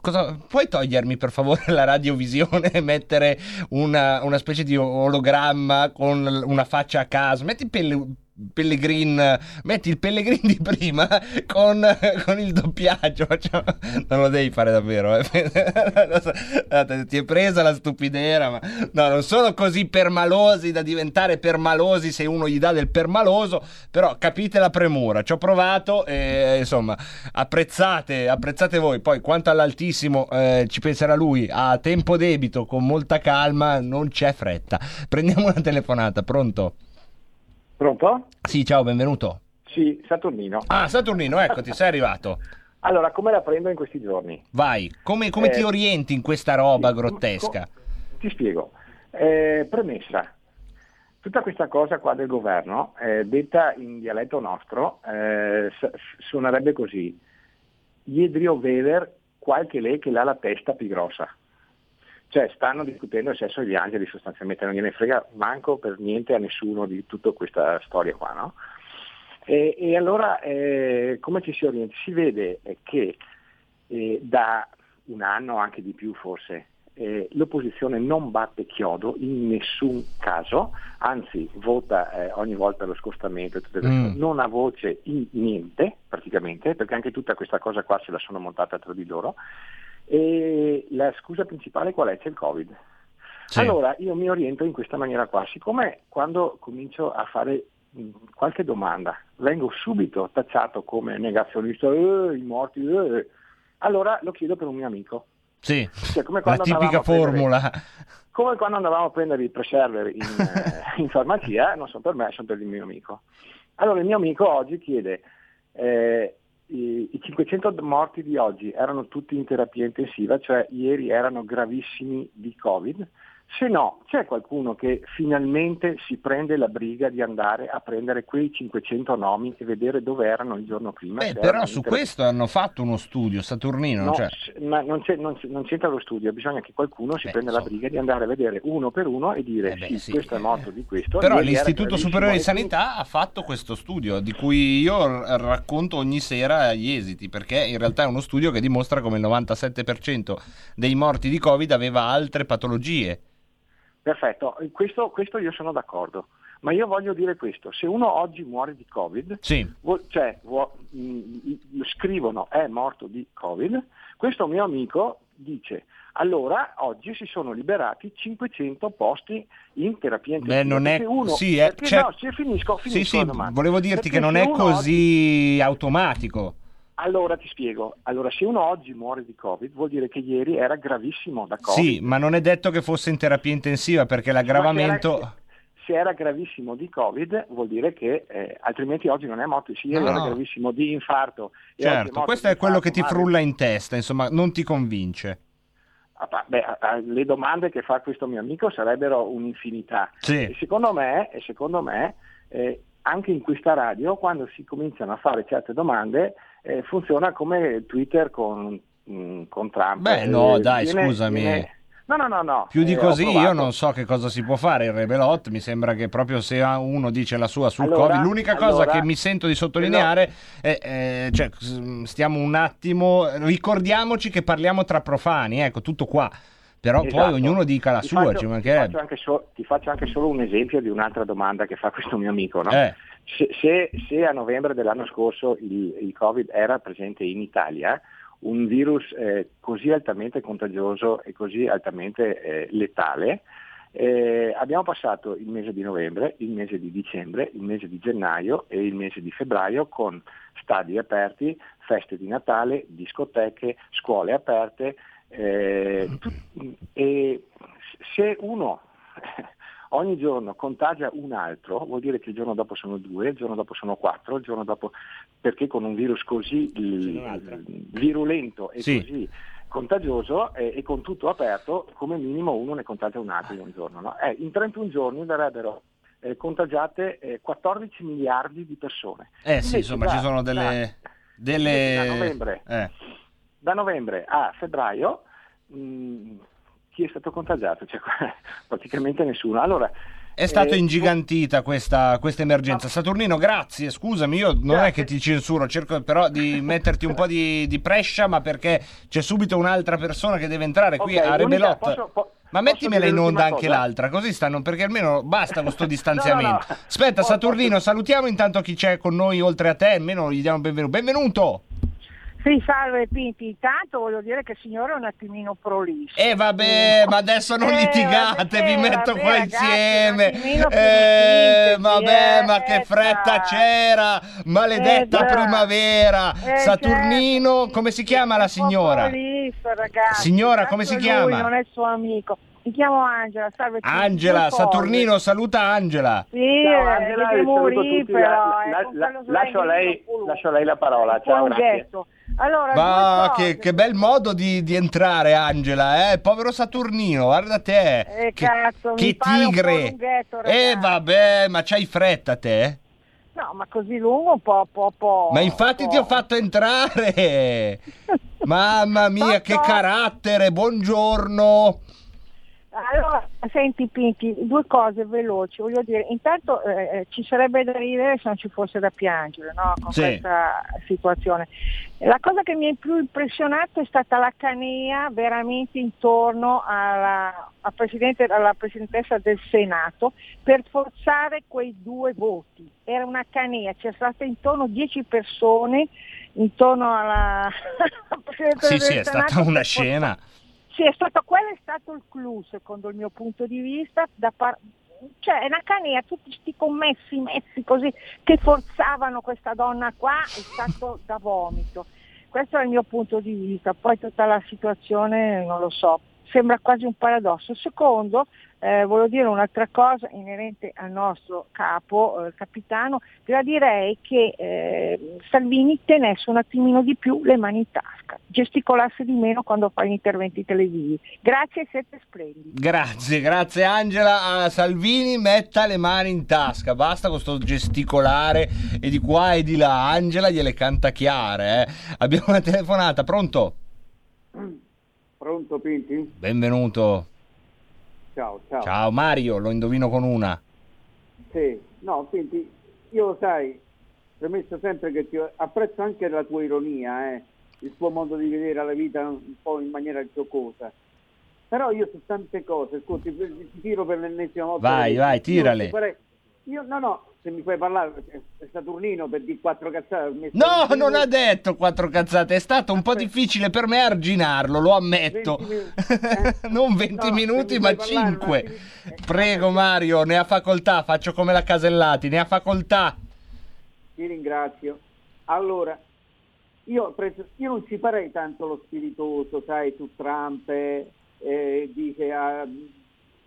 Cosa, puoi togliermi per favore la radiovisione e mettere una, una specie di ologramma con una faccia a caso? Metti Pelle- Pellegrin, metti il Pellegrin di prima con, con il doppiaggio. Cioè, non lo devi fare davvero. eh. *laughs* Ti è presa la stupidera, ma no, non sono così permalosi da diventare permalosi se uno gli dà del permaloso. Però capite la premura. Ci ho provato e insomma, apprezzate, apprezzate voi. Poi, quanto all'altissimo, eh, ci penserà lui a tempo debito, con molta calma, non c'è fretta. Prendiamo una telefonata, pronto? Pronto? Sì, ciao, benvenuto. Sì, Saturnino. Ah, Saturnino, eccoti, sei arrivato. *laughs* Allora, come la prendo in questi giorni? Vai, come, come Eh, ti orienti in questa roba grottesca? Ti spiego. Eh, premessa. Tutta questa cosa qua del governo, eh, detta in dialetto nostro, eh, suonerebbe così. Jedrio Vever, qualche lei che l'ha la testa più grossa. Cioè stanno discutendo il sesso degli angeli sostanzialmente, non gliene frega manco per niente a nessuno di tutta questa storia qua, no? E, e allora eh, come ci si orienta? Si vede eh, che eh, da un anno, anche di più forse, eh, l'opposizione non batte chiodo in nessun caso, anzi vota eh, ogni volta lo scostamento, Mm. non ha voce in niente praticamente, perché anche tutta questa cosa qua se la sono montata tra di loro. E la scusa principale qual è? C'è il Covid. Sì. Allora io mi oriento in questa maniera qua, siccome quando comincio a fare mh, qualche domanda vengo subito tacciato come negazionista, "Eh, i morti, eh", allora lo chiedo per un mio amico. Sì, Cioè, come la tipica andavamo a prendere- formula. Come quando andavamo a prendere il preserver in, *laughs* eh, in farmacia, non sono per me, sono per il mio amico. Allora il mio amico oggi chiede, eh, i, i 500 morti di oggi erano tutti in terapia intensiva, cioè ieri erano gravissimi di Covid? Se no, c'è qualcuno che finalmente si prende la briga di andare a prendere quei 500 nomi e vedere dove erano il giorno prima? Beh, però su in terapia- questo hanno fatto uno studio, Saturnino. No, cioè- ma non, c'è- non- non c'entra lo studio, bisogna che qualcuno si prenda la briga di andare a vedere uno per uno e dire sì, questo è morto di questo. Però l'Istituto Superiore di Sanità ha fatto questo studio di cui io racconto ogni sera gli esiti, perché in realtà è uno studio che dimostra come il 97% dei morti di Covid aveva altre patologie. Perfetto, questo, questo io sono d'accordo, ma io voglio dire questo, se uno oggi muore di Covid, Sì. vuol- cioè mh, lo scrivono è morto di Covid, questo mio amico dice allora oggi si sono liberati 500 posti in terapia intensiva. Beh, non è uno, sì, è- perché cioè- no, finisco, finisco Sì, sì, volevo dirti Perché che non è uno oggi- così automatico. Allora ti spiego, allora se uno oggi muore di Covid vuol dire che ieri era gravissimo da Covid. Sì, ma non è detto che fosse in terapia intensiva perché l'aggravamento... se era gravissimo di Covid vuol dire che eh, altrimenti oggi non è morto, sì, ieri No. era gravissimo di infarto. è Certo, morto questo è quello che ti frulla in testa, insomma, non ti convince. Ah, beh, le domande che fa questo mio amico sarebbero un'infinità. Sì. E secondo me, e secondo me eh, anche in questa radio, quando si cominciano a fare certe domande, eh, funziona come Twitter con, mm, con Trump. Beh, no, Eh, dai, viene- scusami. viene- No, no, no, no. Più di eh, così io non so che cosa si può fare. Il Rebelot mi sembra che proprio se uno dice la sua sul Allora- Covid, l'unica cosa allora- che mi sento di sottolineare è, eh, cioè, stiamo un attimo, ricordiamoci che parliamo tra profani, ecco, tutto qua. Però poi Esatto. ognuno dica la Ti sua, faccio- ci ti mancherebbe. faccio, anche so- ti faccio anche solo un esempio di un'altra domanda che fa questo mio amico. no? Eh. Se, se- se a novembre dell'anno scorso il, il Covid era presente in Italia, un virus eh, così altamente contagioso e così altamente eh, letale, eh, abbiamo passato il mese di novembre, il mese di dicembre, il mese di gennaio e il mese di febbraio con stadi aperti, feste di Natale, discoteche, scuole aperte. eh, tu- e se uno ogni giorno contagia un altro, vuol dire che il giorno dopo sono due, il giorno dopo sono quattro, il giorno dopo perché con un virus così virulento e Sì. così contagioso eh, e con tutto aperto, come minimo uno ne contagia un altro in un giorno. no? Eh, in 31 giorni verrebbero eh, contagiate eh, 14 miliardi di persone. Eh sì, Invece insomma, da- ci sono delle... da- delle... da novembre eh. da novembre a febbraio mh, chi è stato contagiato? Cioè, *laughs* praticamente nessuno. Allora, È stata eh, ingigantita questa, questa emergenza. Saturnino, grazie, scusami, io non è che ti censuro, cerco però di *laughs* metterti un po' di, di prescia, ma perché c'è subito un'altra persona che deve entrare qui Ok, a Rebelot. posso- po- ma mettimela in onda anche cosa? l'altra, così stanno, perché almeno basta con sto *laughs* distanziamento. no. Aspetta, Saturnino, salutiamo intanto chi c'è con noi oltre a te, almeno gli diamo benvenuto. Benvenuto! Sì, salve Pinti, intanto voglio dire che il signore è un attimino prolisso. E vabbè, ma adesso non Eh, litigate, vi vabbè, metto vabbè, qua ragazzi, insieme. Eh, vabbè, ma che eh, fretta c'era! Maledetta Eh, primavera! Eh, Saturnino, come si chiama la signora? Prolisso, ragazzi. Signora, come si lui chiama? non è suo amico. Mi chiamo Angela, salve Angela. Saturnino, saluta Angela. Sì, Ciao, eh, Angela, e saluto morire, tutti, però. la- eh, la- la- lascio, a lei, lascio a lei la parola, Un ciao, grazie. getto. Allora, Ma due che, che bel modo di, di entrare, Angela, eh? Povero Saturnino, guarda te. Eh, che cazzo, che un po' tigre. lunghetto, Eh, vabbè, ma c'hai fretta te? No, ma così lungo un po', po', po'. Ma infatti ti ho fatto entrare. *laughs* Mamma mia, che carattere, buongiorno. Allora, senti Pinti, due cose veloci, voglio dire, intanto eh, eh, ci sarebbe da ridere se non ci fosse da piangere no? con Sì. questa situazione. La cosa che mi ha più impressionato è stata la canea veramente intorno alla, al presidente- alla presidentessa del Senato per forzare quei due voti. Era una canea, c'è stata intorno 10 persone intorno alla *laughs* presidente Sì, del sì, è Senato stata una scena. Sì, è stato, quello è stato il clou secondo il mio punto di vista, par- cioè è una canea, tutti questi commessi messi così che forzavano questa donna qua è stato da vomito. Questo è il mio punto di vista, poi tutta la situazione non lo so, sembra quasi un paradosso. Secondo, eh, volevo dire un'altra cosa inerente al nostro capo, eh, capitano, gradirei che eh, Salvini tenesse un attimino di più le mani in tasca, gesticolasse di meno quando fa gli interventi televisivi. Grazie, siete splendidi. Grazie, grazie Angela. A Salvini metta le mani in tasca, basta con sto gesticolare e di qua e di là. Angela gliele canta chiare. eh. Abbiamo una telefonata, pronto? Pronto Pinti? Benvenuto. Ciao, ciao. Ciao Mario, lo indovino con una. Sì, no, Pinti, io sai, premesso sempre che ti apprezzo anche la tua ironia, eh, il tuo modo di vedere la vita un po' in maniera giocosa. Però io su tante cose, ascolti, ti tiro per l'ennesima volta. Vai, vai, tirale. Io, no, no, se mi fai parlare, è Saturnino per di quattro cazzate. No, 20 non ha detto quattro cazzate, è stato un po' difficile per me arginarlo, lo ammetto. 20 minuti. *laughs* non 20 No, minuti, mi ma parlare un 5. attimino- Prego Mario, ne ha facoltà, faccio come la Casellati, ne ha facoltà. Ti ringrazio. Allora, io, preso- io non ci farei tanto lo spiritoso, sai, su Trump, eh, eh, dice ah,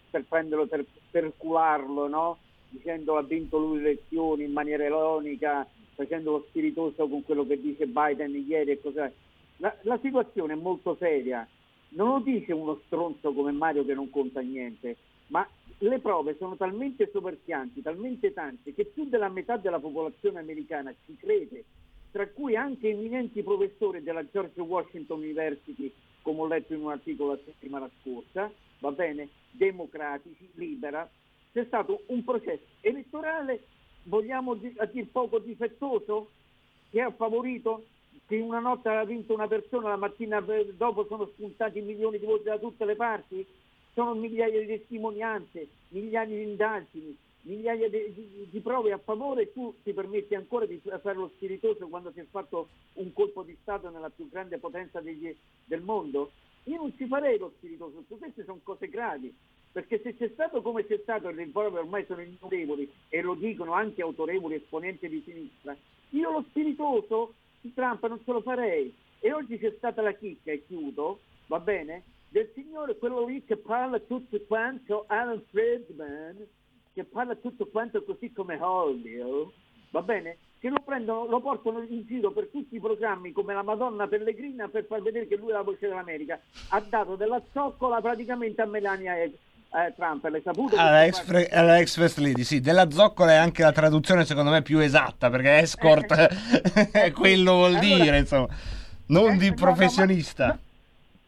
per prenderlo, per, per cularlo, no? Dicendo ha vinto lui le elezioni in maniera ironica, facendo lo spiritoso con quello che dice Biden ieri e cos'è. La, la situazione è molto seria. Non lo dice uno stronzo come Mario che non conta niente, ma le prove sono talmente soverchianti, talmente tante, che più della metà della popolazione americana ci crede, tra cui anche eminenti professori della George Washington University, come ho letto in un articolo la settimana scorsa, va bene, democratici, libera, c'è stato un processo elettorale, vogliamo a dir poco difettoso, che ha favorito che una notte aveva vinto una persona, la mattina dopo sono spuntati milioni di voti da tutte le parti, sono migliaia di testimonianze, migliaia di indagini, migliaia di, di- di prove a favore. E tu ti permetti ancora di fare lo spiritoso quando si è fatto un colpo di Stato nella più grande potenza degli- del mondo? Io non ci farei lo spiritoso, queste sono cose gravi, perché se c'è stato come c'è stato, le prove ormai sono innumerevoli e lo dicono anche autorevoli esponenti di sinistra, io lo spiritoso di Trump non ce lo farei. E oggi c'è stata la chicca, e chiudo, va bene, del signore, quello lì che parla tutto quanto, Alan Friedman, che parla tutto quanto così come Hollywood, va bene? Che lo prendono, lo portano in giro per tutti i programmi come la Madonna Pellegrina per far vedere che lui è la voce dell'America. Ha dato della zoccola praticamente a Melania e eh, Trump, l'hai saputo? Alla Questo ex, fre- alla ex first lady, sì, della zoccola è anche la traduzione secondo me più esatta perché escort *laughs* è quello vuol Allora- dire, insomma. non Eh, di no, no, professionista.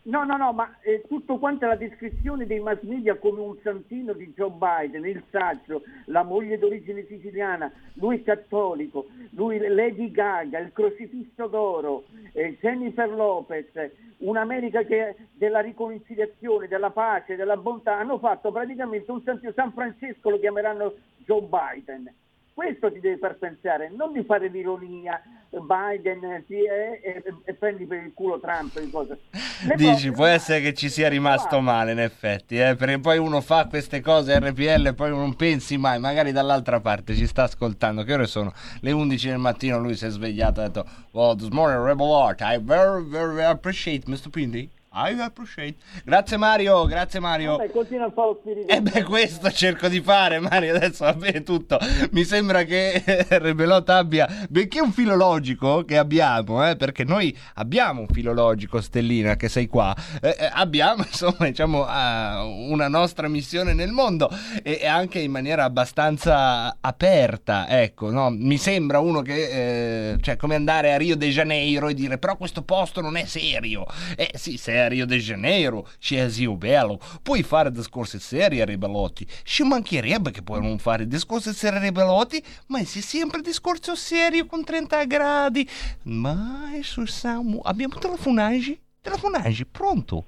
No, no, no, ma eh, tutto quanto la descrizione dei mass media come un santino di Joe Biden, il saggio, la moglie d'origine siciliana, lui cattolico, lui Lady Gaga, il crocifisso d'oro, eh, Jennifer Lopez, un'America che della riconciliazione, della pace, della bontà, hanno fatto praticamente un santino, San Francesco lo chiameranno Joe Biden. Questo ti deve far pensare, non di fare l'ironia, Biden sì, eh, e, e prendi per il culo Trump e Dici, può essere che ci sia rimasto male in effetti, eh, perché poi uno fa queste cose RPL e poi non pensi mai, magari dall'altra parte ci sta ascoltando, che ore sono? Le 11 del mattino, lui si è svegliato e ha detto, well, this morning Rebel Art, I very, very appreciate Mr. Pindy. I appreciate. Grazie Mario, grazie Mario. Vabbè, continua a fare lo spirito. E beh, questo cerco di fare, Mario. Adesso va bene tutto. Mi sembra che *laughs* Rebelot abbia, benché un filologico che abbiamo, eh, perché noi abbiamo un filologico, Stellina, che sei qua, eh, eh, abbiamo *laughs* insomma, diciamo, eh, una nostra missione nel mondo e, e anche in maniera abbastanza aperta. Ecco, no? mi sembra uno che, eh, cioè, come andare a Rio de Janeiro e dire, però questo posto non è serio. Eh sì, sei Rio de Janeiro, c'è Zio Bello, puoi fare discorsi seri a Ribelotti. Ci mancherebbe che puoi non fare discorsi seri a Ribelotti, ma sei sempre discorso serio con 30 gradi. Ma su Samu, abbiamo telefonaggi? Telefonaggi, pronto?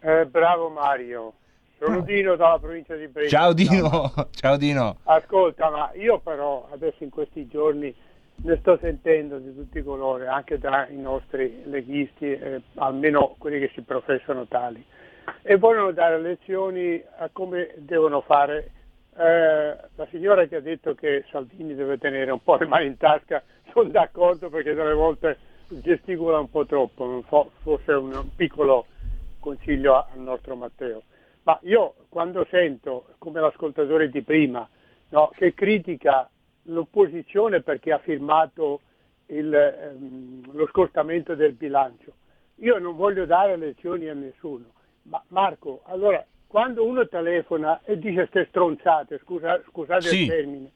Eh, bravo Mario, sono Dino dalla provincia di Brescia. Ciao Dino, *laughs* ciao Dino. Ascolta, ma io però adesso in questi giorni ne sto sentendo di tutti i colori, anche tra i nostri leghisti, eh, almeno quelli che si professano tali, e vogliono dare lezioni a come devono fare. Eh, la signora che ha detto che Salvini deve tenere un po' le mani in tasca, sono d'accordo perché delle volte gesticola un po' troppo, forse un, un piccolo consiglio al nostro Matteo. Ma io quando sento, come l'ascoltatore di prima, no, che critica l'opposizione perché ha firmato il, ehm, lo scostamento del bilancio, io non voglio dare lezioni a nessuno. Ma Marco, allora, quando uno telefona e dice queste stronzate, scusa- scusate Sì. il termine,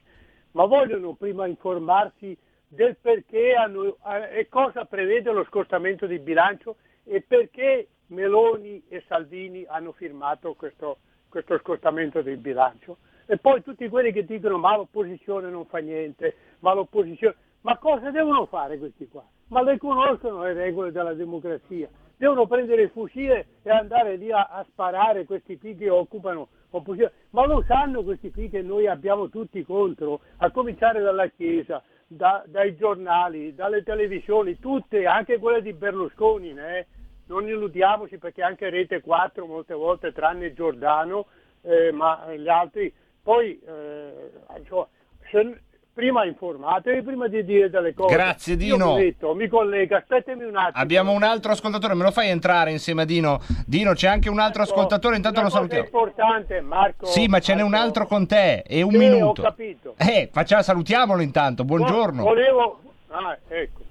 ma vogliono prima informarsi del perché hanno, e cosa prevede lo scostamento di bilancio e perché Meloni e Salvini hanno firmato questo, questo scostamento del bilancio. E poi tutti quelli che dicono ma l'opposizione non fa niente, ma l'opposizione... Ma cosa devono fare questi qua? Ma le conoscono le regole della democrazia? Devono prendere il fucile e andare lì a, a sparare questi qui che occupano opposizione. Ma lo sanno questi qui che noi abbiamo tutti contro, a cominciare dalla Chiesa, da- dai giornali, dalle televisioni, tutte, anche quelle di Berlusconi, eh? non illudiamoci perché anche Rete 4 molte volte, tranne Giordano, eh, ma gli altri, poi eh, se- prima informatevi, prima di dire delle cose. Grazie, Dino. detto, mi collega, aspettami un attimo. Abbiamo un altro ascoltatore, me lo fai entrare insieme a Dino? Dino, c'è anche un altro ascoltatore, intanto lo salutiamo. importante, Marco. Sì, ma ce n'è un altro con te e un Sì, minuto. ho capito. Eh, facciamo, salutiamolo intanto. Buongiorno. Volevo... Ah, ecco.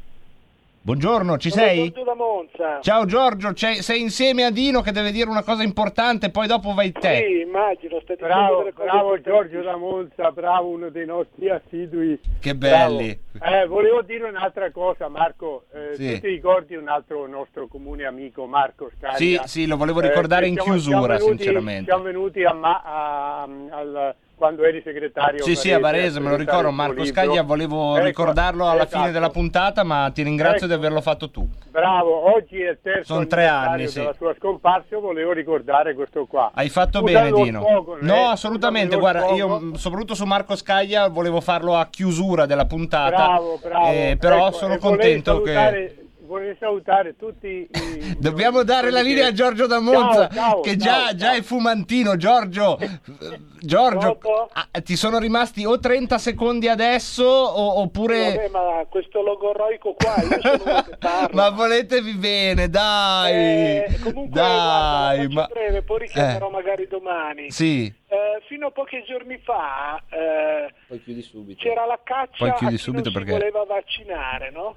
Buongiorno, ci Sono sei? Giorgio da Monza. Ciao Giorgio, c'è- sei insieme a Dino che deve dire una cosa importante, poi dopo vai te. Sì, immagino, stai Bravo, bravo. Giorgio da Monza, bravo uno dei nostri assidui. Che belli. Eh, volevo dire un'altra cosa, Marco. Eh, Sì. Tu ti ricordi un altro nostro comune amico, Marco Scaglia? Sì, sì, lo volevo ricordare che in siamo- chiusura, siamo venuti- sinceramente. Siamo venuti a, ma- a- al- quando eri segretario. Sì, sì, a Varese, me lo ricordo. Marco. Scaglia, volevo Ecco, ricordarlo alla fine esatto. della puntata, ma ti ringrazio Ecco. di averlo fatto tu. Bravo, oggi è il terzo Sono tre anni, sì. della sua scomparsa, volevo ricordare questo qua. Hai fatto Scusa bene, Dino. sfogo, no, eh, assolutamente. Guarda, io sfogo. mh, soprattutto su Marco Scaglia volevo farlo a chiusura della puntata. Bravo, bravo. eh, però Ecco, sono contento che. Vorrei salutare tutti i... *laughs* Dobbiamo dare la linea a Giorgio da Monza, Ciao, ciao, che ciao, già, già è fumantino. Giorgio, *laughs* Giorgio, ah, ti sono rimasti o 30 secondi adesso o- oppure. Vabbè, ma questo logorroico qua, io sono. *laughs* Ma voletevi bene, dai, Eh, comunque, guarda, dai, faccio ma breve, poi richiamerò Eh. magari domani. sì. Eh, fino a pochi giorni fa eh, Poi chiudi subito. c'era la caccia Poi chiudi a chi subito non si perché- voleva vaccinare, no?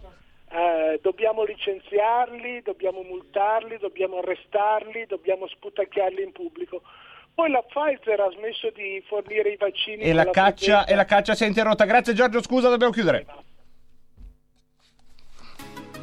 Eh, dobbiamo licenziarli, dobbiamo multarli, dobbiamo arrestarli, dobbiamo sputacchiarli in pubblico. Poi la Pfizer ha smesso di fornire i vaccini E la, caccia, e la caccia si è interrotta. Grazie Giorgio, scusa, dobbiamo chiudere.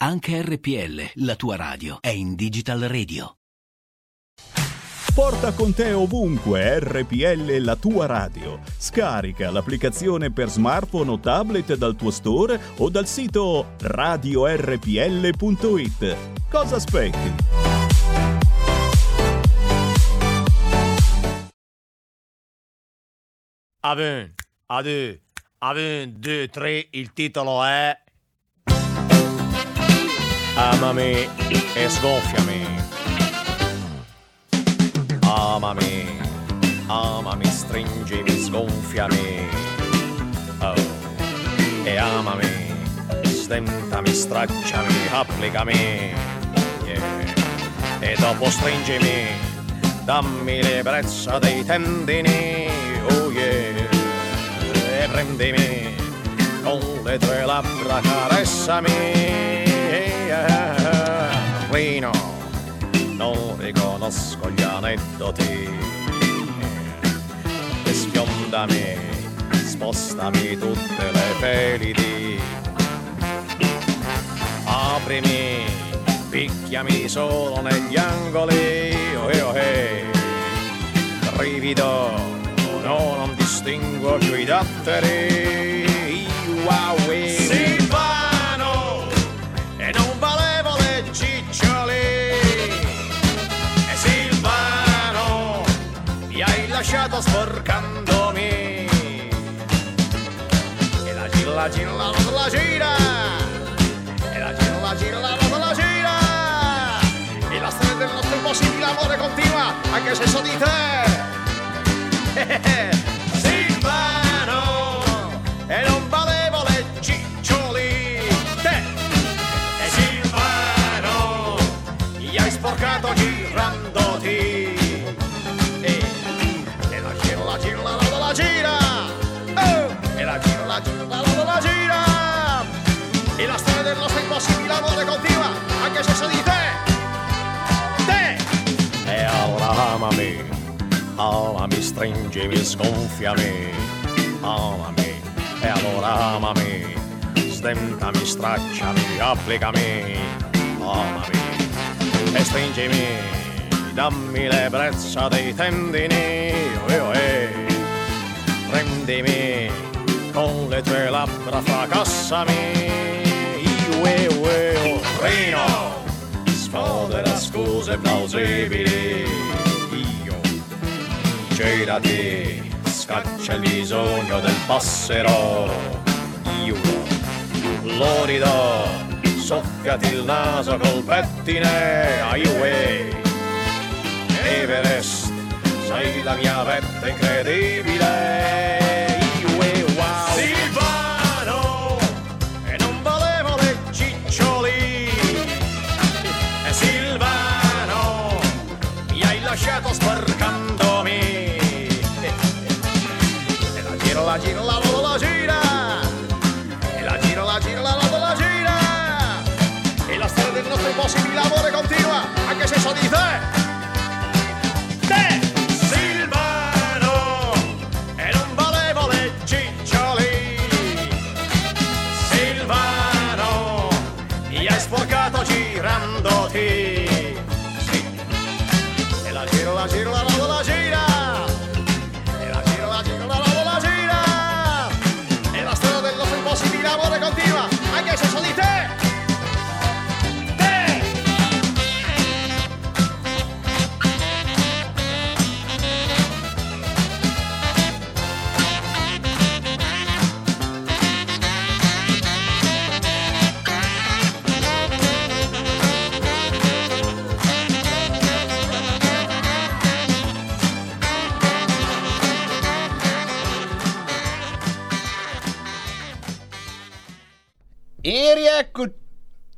Anche RPL, la tua radio, è in Digital Radio. Porta con te ovunque RPL la tua radio. Scarica l'applicazione per smartphone o tablet dal tuo store o dal sito radiorpl.it. Cosa aspetti? A un, a due, a un, due, tre, il titolo è Amami e sgonfiami. Amami, amami, stringimi, sgonfiami. Oh, e amami, stentami, stracciami, applicami. Yeah. E dopo stringimi, dammi l'ebbrezza dei tendini. Oh yeah, e prendimi con le tue labbra, caressami. Yeah. Rino, non riconosco gli aneddoti. E sfiondami, spostami tutte le pelidi. Aprimi, picchiami solo negli angoli. Oh, eh, oh, eh. Brivido, no, non distingo più i datteri. Wow, eh. Lasciato sporcandomi. E la gira, la gira, la gira, la gira. E la gira, la gira, la gira, la gira. E la storia del nostro impossibile amore continua, anche se so amore continua, anche se so di te. E allora amami, amami, stringimi, sgonfiami, amami, e allora amami, stentami, stracciami, applicami, amami, e stringimi, dammi l'ebbrezza dei tendini, oh, prendimi con le tue labbra, fracassami, ue, ue, oh, Rino, sfodera scuse plausibili, io girati, scaccia il bisogno del passero, io lo ridò, soffiati il naso col pettine, aiue, Everest, sei la mia vetta incredibile, anche se so Ecco,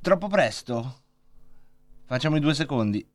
troppo presto. Facciamo i due secondi.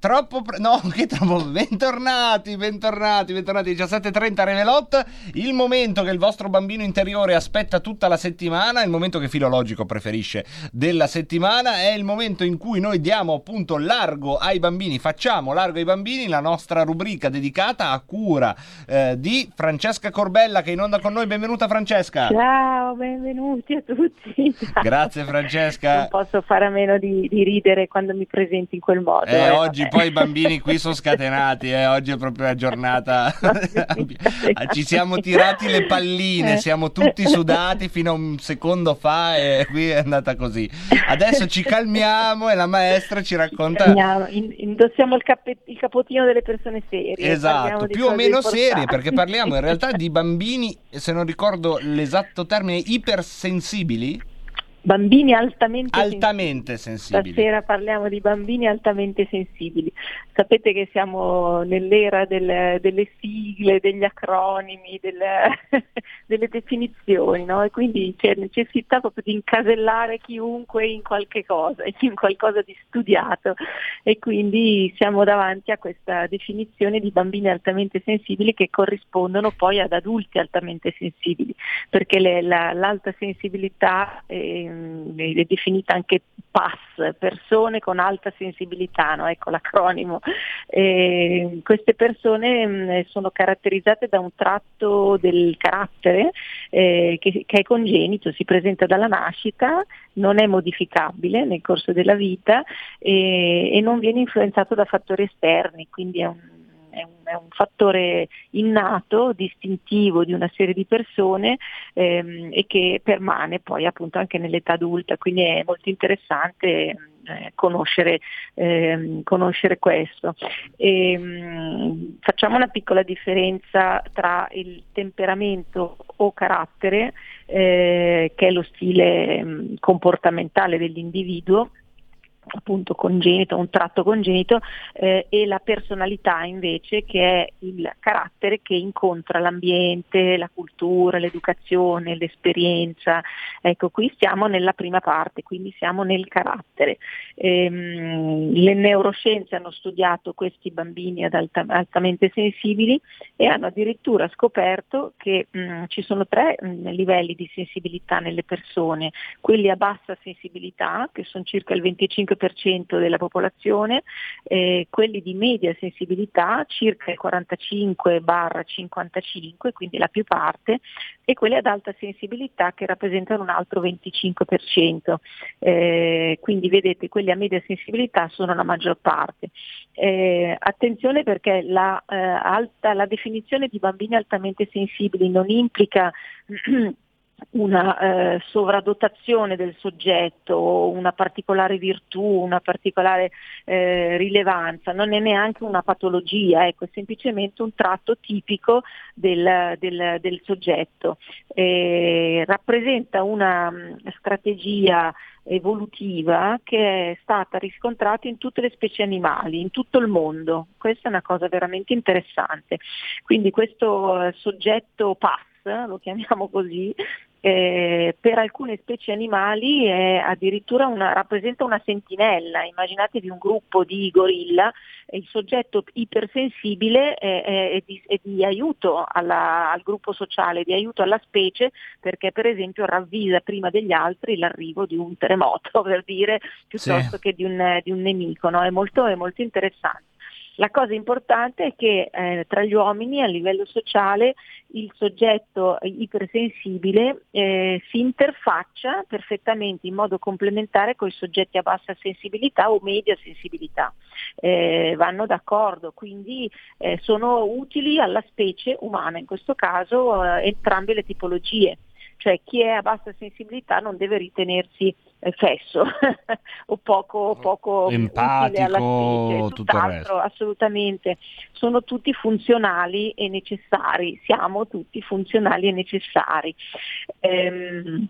Troppo pre- no, *laughs* che troppo bentornati, bentornati, bentornati 17:30 Revelot, il momento che il vostro bambino interiore aspetta tutta la settimana, il momento che Filologico preferisce della settimana, è il momento in cui noi diamo appunto largo ai bambini, facciamo largo ai bambini, la nostra rubrica dedicata a cura eh, di Francesca Corbella che è in onda con noi. Benvenuta Francesca. Ciao, benvenuti a tutti. Grazie Francesca. Non posso fare a meno di, di ridere quando mi presenti in quel modo. Eh, eh, oggi poi i bambini qui sono scatenati, eh, oggi è proprio la giornata. *laughs* Ci siamo tirati le palline, Eh. siamo tutti sudati fino a un secondo fa e qui è andata così. Adesso ci calmiamo e la maestra ci racconta... In- indossiamo il, cappe- il capotino delle persone serie. Esatto, più o meno importanti. serie perché parliamo in realtà di *laughs* bambini, se non ricordo l'esatto termine, ipersensibili. Bambini altamente Altamente sensibili. Stasera parliamo di bambini altamente sensibili. Sapete che siamo nell'era del- delle sigle, degli acronimi, del- *laughs* delle definizioni, no? E quindi c'è necessità proprio di incasellare chiunque in qualche cosa, *laughs* in qualcosa di studiato. E quindi siamo davanti a questa definizione di bambini altamente sensibili che corrispondono poi ad adulti altamente sensibili, perché le- la- l'alta sensibilità ehm, è definita anche PAS, persone con alta sensibilità, no? ecco l'acronimo. E queste persone mh, sono caratterizzate da un tratto del carattere eh, che, che è congenito, si presenta dalla nascita, non è modificabile nel corso della vita e, e non viene influenzato da fattori esterni, quindi è un è un, è un fattore innato, distintivo di una serie di persone ehm, e che permane poi appunto anche nell'età adulta, quindi è molto interessante eh, conoscere, ehm, conoscere questo. Ehm, facciamo una piccola differenza tra il temperamento o carattere, eh, che è lo stile mh, comportamentale dell'individuo, appunto congenito, un tratto congenito, eh, e la personalità invece che è il carattere che incontra l'ambiente, la cultura, l'educazione, l'esperienza. Ecco, qui stiamo nella prima parte, quindi siamo nel carattere. Ehm, le neuroscienze hanno studiato questi bambini ad alta- altamente sensibili e hanno addirittura scoperto che mh, ci sono tre mh, livelli di sensibilità nelle persone, quelli a bassa sensibilità, che sono circa il 25% della popolazione, eh, quelli di media sensibilità, circa il 45-55, quindi la più parte, e quelli ad alta sensibilità che rappresentano un altro 25%. Eh, quindi vedete, quelli a media sensibilità sono la maggior parte. Eh, attenzione perché la, eh, alta, la definizione di bambini altamente sensibili non implica *clears throat* una eh, sovradotazione del soggetto, una particolare virtù, una particolare eh, rilevanza, non è neanche una patologia, ecco, è semplicemente un tratto tipico del, del- del soggetto. Eh, rappresenta una mh, strategia evolutiva che è stata riscontrata in tutte le specie animali, in tutto il mondo. Questa è una cosa veramente interessante. Quindi questo eh, soggetto PAS, lo chiamiamo così, eh, per alcune specie animali è addirittura una, rappresenta una sentinella, immaginatevi un gruppo di gorilla, il soggetto ipersensibile è, è- è di, è di aiuto alla- al gruppo sociale, di aiuto alla specie perché per esempio ravvisa prima degli altri l'arrivo di un terremoto, *laughs* per dire, piuttosto Sì. che di un, di un nemico, no? è, molto, è molto interessante. La cosa importante è che eh, tra gli uomini a livello sociale il soggetto ipersensibile eh, si interfaccia perfettamente in modo complementare con i soggetti a bassa sensibilità o media sensibilità. Eh, vanno d'accordo, quindi eh, sono utili alla specie umana, in questo caso eh, entrambe le tipologie. Cioè chi è a bassa sensibilità non deve ritenersi fesso *laughs* o poco, poco Empatico, tutt'altro, assolutamente. Sono tutti funzionali e necessari, siamo tutti funzionali e necessari. Ehm,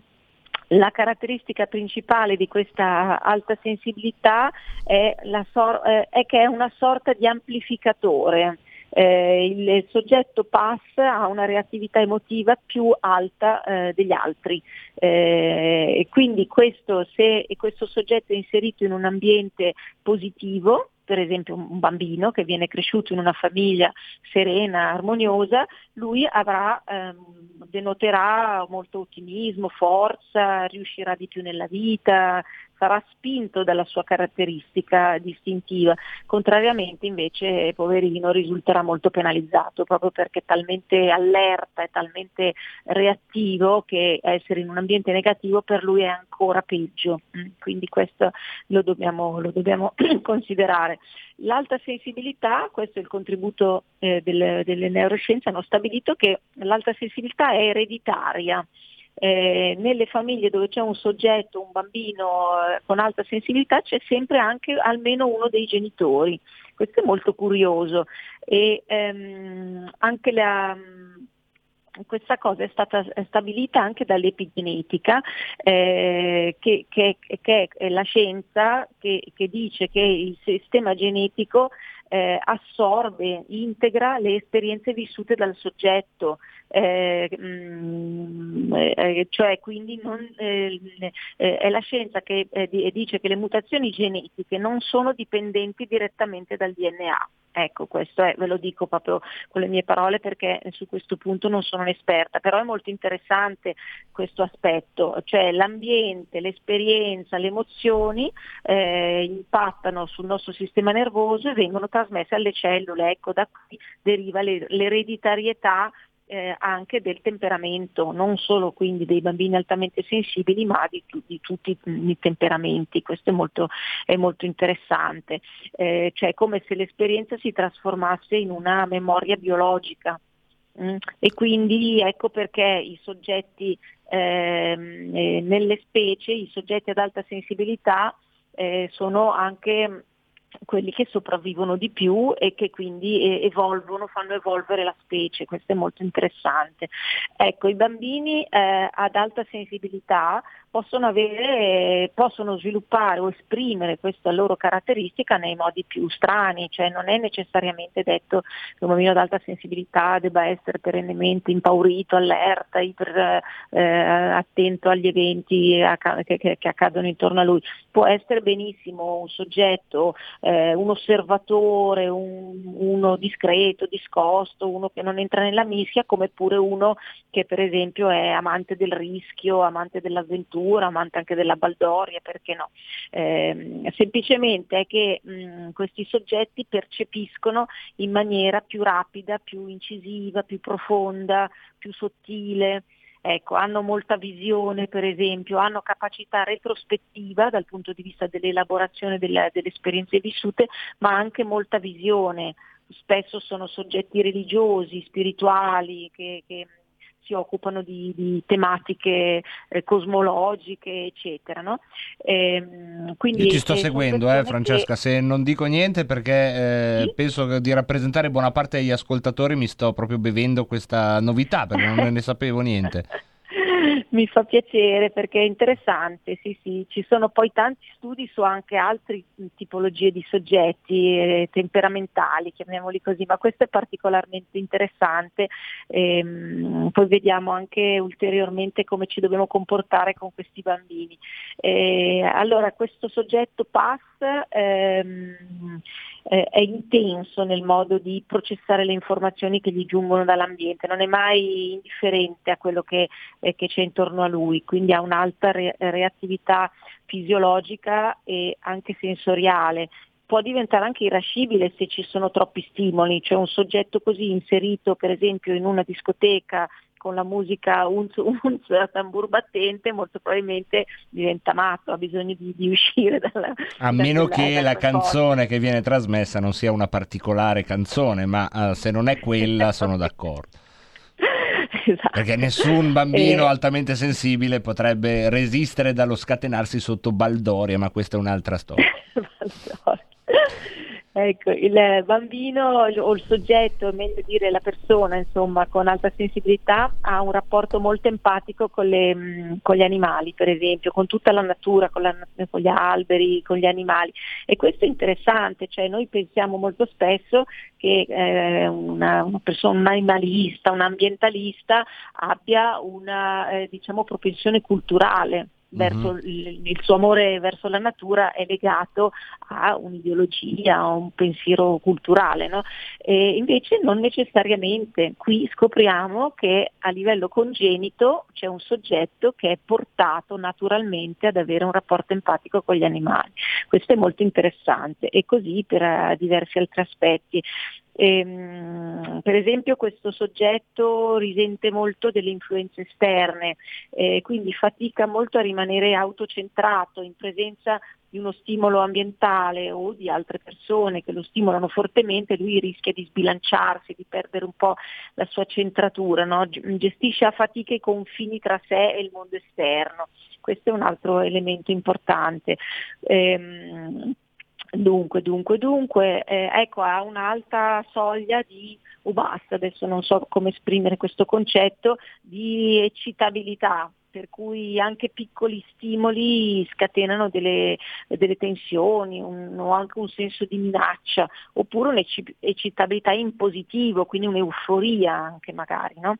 la caratteristica principale di questa alta sensibilità è, la sor- eh, è che è una sorta di amplificatore. Eh, il soggetto PAS ha una reattività emotiva più alta eh, degli altri. Eh, e quindi questo, se questo soggetto è inserito in un ambiente positivo, per esempio un bambino che viene cresciuto in una famiglia serena, armoniosa, lui avrà, ehm, denoterà molto ottimismo, forza, riuscirà di più nella vita, sarà spinto dalla sua caratteristica distintiva, contrariamente invece poverino risulterà molto penalizzato proprio perché è talmente allerta, è talmente reattivo che essere in un ambiente negativo per lui è ancora peggio, Mm, quindi questo lo dobbiamo, lo dobbiamo *clears throat* considerare. L'alta sensibilità, questo è il contributo eh, del- delle neuroscienze, hanno stabilito che l'alta sensibilità è ereditaria. Eh, nelle famiglie dove c'è un soggetto, un bambino eh, con alta sensibilità c'è sempre anche almeno uno dei genitori. Questo è molto curioso e ehm, anche la, questa cosa è stata stabilita anche dall'epigenetica, eh, che, che- che è la scienza che, che dice che il sistema genetico eh, assorbe, integra le esperienze vissute dal soggetto. eh, mm, eh, cioè quindi non, eh, eh, è la scienza che eh, di- dice che le mutazioni genetiche non sono dipendenti direttamente dal DNA. Ecco, questo è, ve lo dico proprio con le mie parole perché su questo punto non sono un'esperta, però è molto interessante questo aspetto, cioè l'ambiente, l'esperienza, le emozioni eh, impattano sul nostro sistema nervoso e vengono trasmesse alle cellule, ecco da qui deriva le- l'ereditarietà eh, anche del temperamento, non solo quindi dei bambini altamente sensibili, ma di, di tutti i temperamenti. Questo è molto, è molto interessante, Eh, cioè come se l'esperienza si trasformasse in una memoria biologica. Mm, E quindi ecco perché i soggetti ehm, eh, nelle specie, i soggetti ad alta sensibilità eh, sono anche quelli che sopravvivono di più e che quindi eh, evolvono, fanno evolvere la specie, questo è molto interessante. Ecco, i bambini eh, ad alta sensibilità possono, avere, eh, possono sviluppare o esprimere questa loro caratteristica nei modi più strani, cioè non è necessariamente detto che un bambino ad alta sensibilità debba essere perennemente impaurito, allerta, iper, eh, attento agli eventi che, che- che accadono intorno a lui. Può essere benissimo un soggetto, eh, un osservatore, un- uno discreto, discosto, uno che non entra nella mischia, come pure uno che per esempio è amante del rischio, amante dell'avventura, amante anche della baldoria, perché no? Ehm, semplicemente è che mh, questi soggetti percepiscono in maniera più rapida, più incisiva, più profonda, più sottile. Ecco, hanno molta visione, per esempio, hanno capacità retrospettiva dal punto di vista dell'elaborazione delle, delle esperienze vissute, ma anche molta visione. Spesso sono soggetti religiosi, spirituali, che, che si occupano di, di tematiche eh, cosmologiche, eccetera. No? Ehm, quindi, Io ti sto eh, seguendo, eh, Francesca. che- Se non dico niente perché eh, penso che di rappresentare buona parte degli ascoltatori, mi sto proprio bevendo questa novità perché non ne sapevo niente. *laughs* *laughs* Mi fa piacere perché è interessante, sì, sì, ci sono poi tanti studi su anche altre tipologie di soggetti eh, temperamentali, chiamiamoli così, ma questo è particolarmente interessante. Ehm, poi vediamo anche ulteriormente come ci dobbiamo comportare con questi bambini. Eh, allora, questo soggetto PAS ehm, eh, è intenso nel modo di processare le informazioni che gli giungono dall'ambiente, non è mai indifferente a quello che, eh, che c'è intorno a lui, quindi ha un'alta re- reattività fisiologica e anche sensoriale. Può diventare anche irascibile se ci sono troppi stimoli, cioè un soggetto così inserito per esempio in una discoteca con la musica unz unz *laughs* a tambur battente molto probabilmente diventa matto, ha bisogno di, di uscire dalla, A da meno quella- che la canzone che viene trasmessa non sia una particolare canzone, ma eh, se non è quella sono d'accordo. *laughs* Esatto. Perché nessun bambino Eh, altamente sensibile potrebbe resistere dallo scatenarsi sotto baldoria, ma questa è un'altra storia. *laughs* Ecco, il bambino o il soggetto, meglio dire la persona, insomma, con alta sensibilità ha un rapporto molto empatico con, le, mh, con gli animali, per esempio, con tutta la natura, con, la, con, gli alberi, con gli animali. E questo è interessante, cioè noi pensiamo molto spesso che eh, una, una, persona, un animalista, un ambientalista abbia una eh, diciamo, propensione culturale verso mm-hmm. il, il, suo amore verso la natura è legato a un'ideologia, a un pensiero culturale, no? e invece non necessariamente. Qui scopriamo che a livello congenito c'è un soggetto che è portato naturalmente ad avere un rapporto empatico con gli animali. Questo è molto interessante e così per uh, diversi altri aspetti. Ehm, per esempio questo soggetto risente molto delle influenze esterne, eh, quindi fatica molto a rimanere autocentrato in presenza di uno stimolo ambientale o di altre persone che lo stimolano fortemente, lui rischia di sbilanciarsi, di perdere un po' la sua centratura, no? gestisce a fatica i confini tra sé e il mondo esterno. Questo è un altro elemento importante. Ehm, Dunque, dunque, dunque, eh, ecco, ha un'alta soglia di, o basta, adesso non so come esprimere questo concetto, di eccitabilità, per cui anche piccoli stimoli scatenano delle, delle tensioni un, o anche un senso di minaccia, oppure un'eccitabilità in positivo, quindi un'euforia anche magari. No?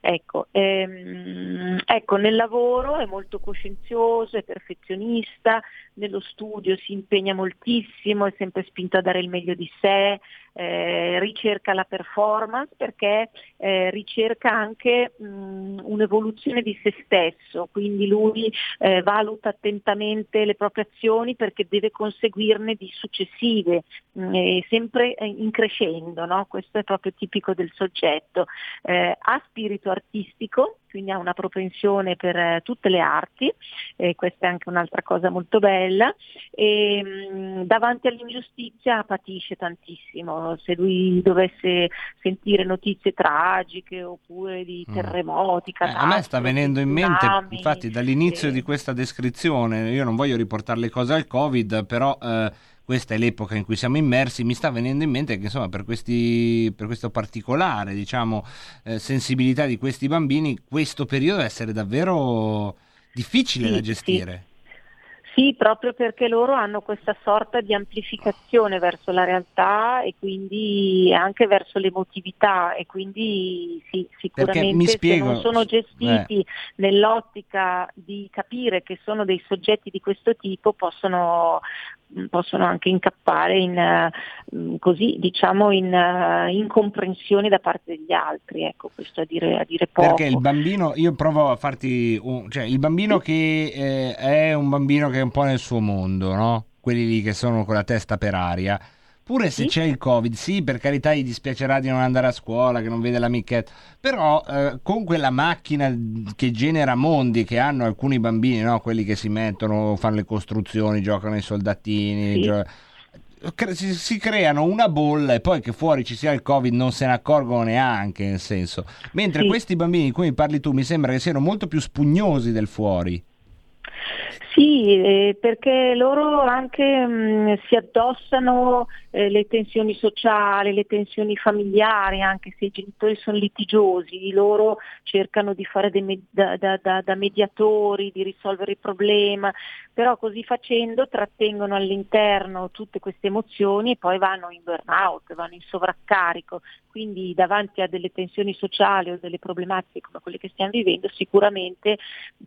Ecco, ehm, ecco, nel lavoro è molto coscienzioso, è perfezionista, nello studio si impegna moltissimo, è sempre spinto a dare il meglio di sé, eh, ricerca la performance perché eh, ricerca anche mh, un'evoluzione di se stesso, quindi lui eh, valuta attentamente le proprie azioni perché deve conseguirne di successive, mh, sempre in crescendo, no? questo è proprio tipico del soggetto. Eh, ha spirito artistico, quindi ha una propensione per eh, tutte le arti, e questa è anche un'altra cosa molto bella, e mh, davanti all'ingiustizia patisce tantissimo, se lui dovesse sentire notizie tragiche oppure di Mm. terremoti, Eh, a me sta venendo in mente, tsunami, infatti, dall'inizio eh, di questa descrizione, io non voglio riportare le cose al Covid, però eh, questa è l'epoca in cui siamo immersi, mi sta venendo in mente che insomma per, questi, per questo particolare diciamo, eh, sensibilità di questi bambini, questo periodo deve essere davvero difficile Sì, da gestire. Sì, proprio perché loro hanno questa sorta di amplificazione verso la realtà e quindi anche verso l'emotività e quindi sì, sicuramente spiego- se non sono gestiti nell'ottica di capire che sono dei soggetti di questo tipo possono, possono anche incappare in, eh, mh, così, diciamo in eh, incomprensioni da parte degli altri, ecco questo a dire, a dire poco. Perché il bambino, io provo a farti un, cioè il bambino che eh, è un bambino che un po' nel suo mondo, no? Quelli lì che sono con la testa per aria. Pure se c'è il Covid, sì, per carità gli dispiacerà di non andare a scuola, che non vede l'amichetto, però eh, con quella macchina che genera mondi che hanno alcuni bambini, no? Quelli che si mettono, fanno le costruzioni, giocano ai soldatini, Sì. gio- si creano una bolla e poi che fuori ci sia il covid non se ne accorgono neanche nel senso mentre Sì. questi bambini di cui mi parli tu mi sembra che siano molto più spugnosi del fuori Sì, eh, perché loro anche mh, si addossano eh, le tensioni sociali, le tensioni familiari, anche se i genitori sono litigiosi, loro cercano di fare me- da, da- da- da mediatori, di risolvere il problema, però così facendo trattengono all'interno tutte queste emozioni e poi vanno in burnout, vanno in sovraccarico, quindi davanti a delle tensioni sociali o delle problematiche come quelle che stiamo vivendo, sicuramente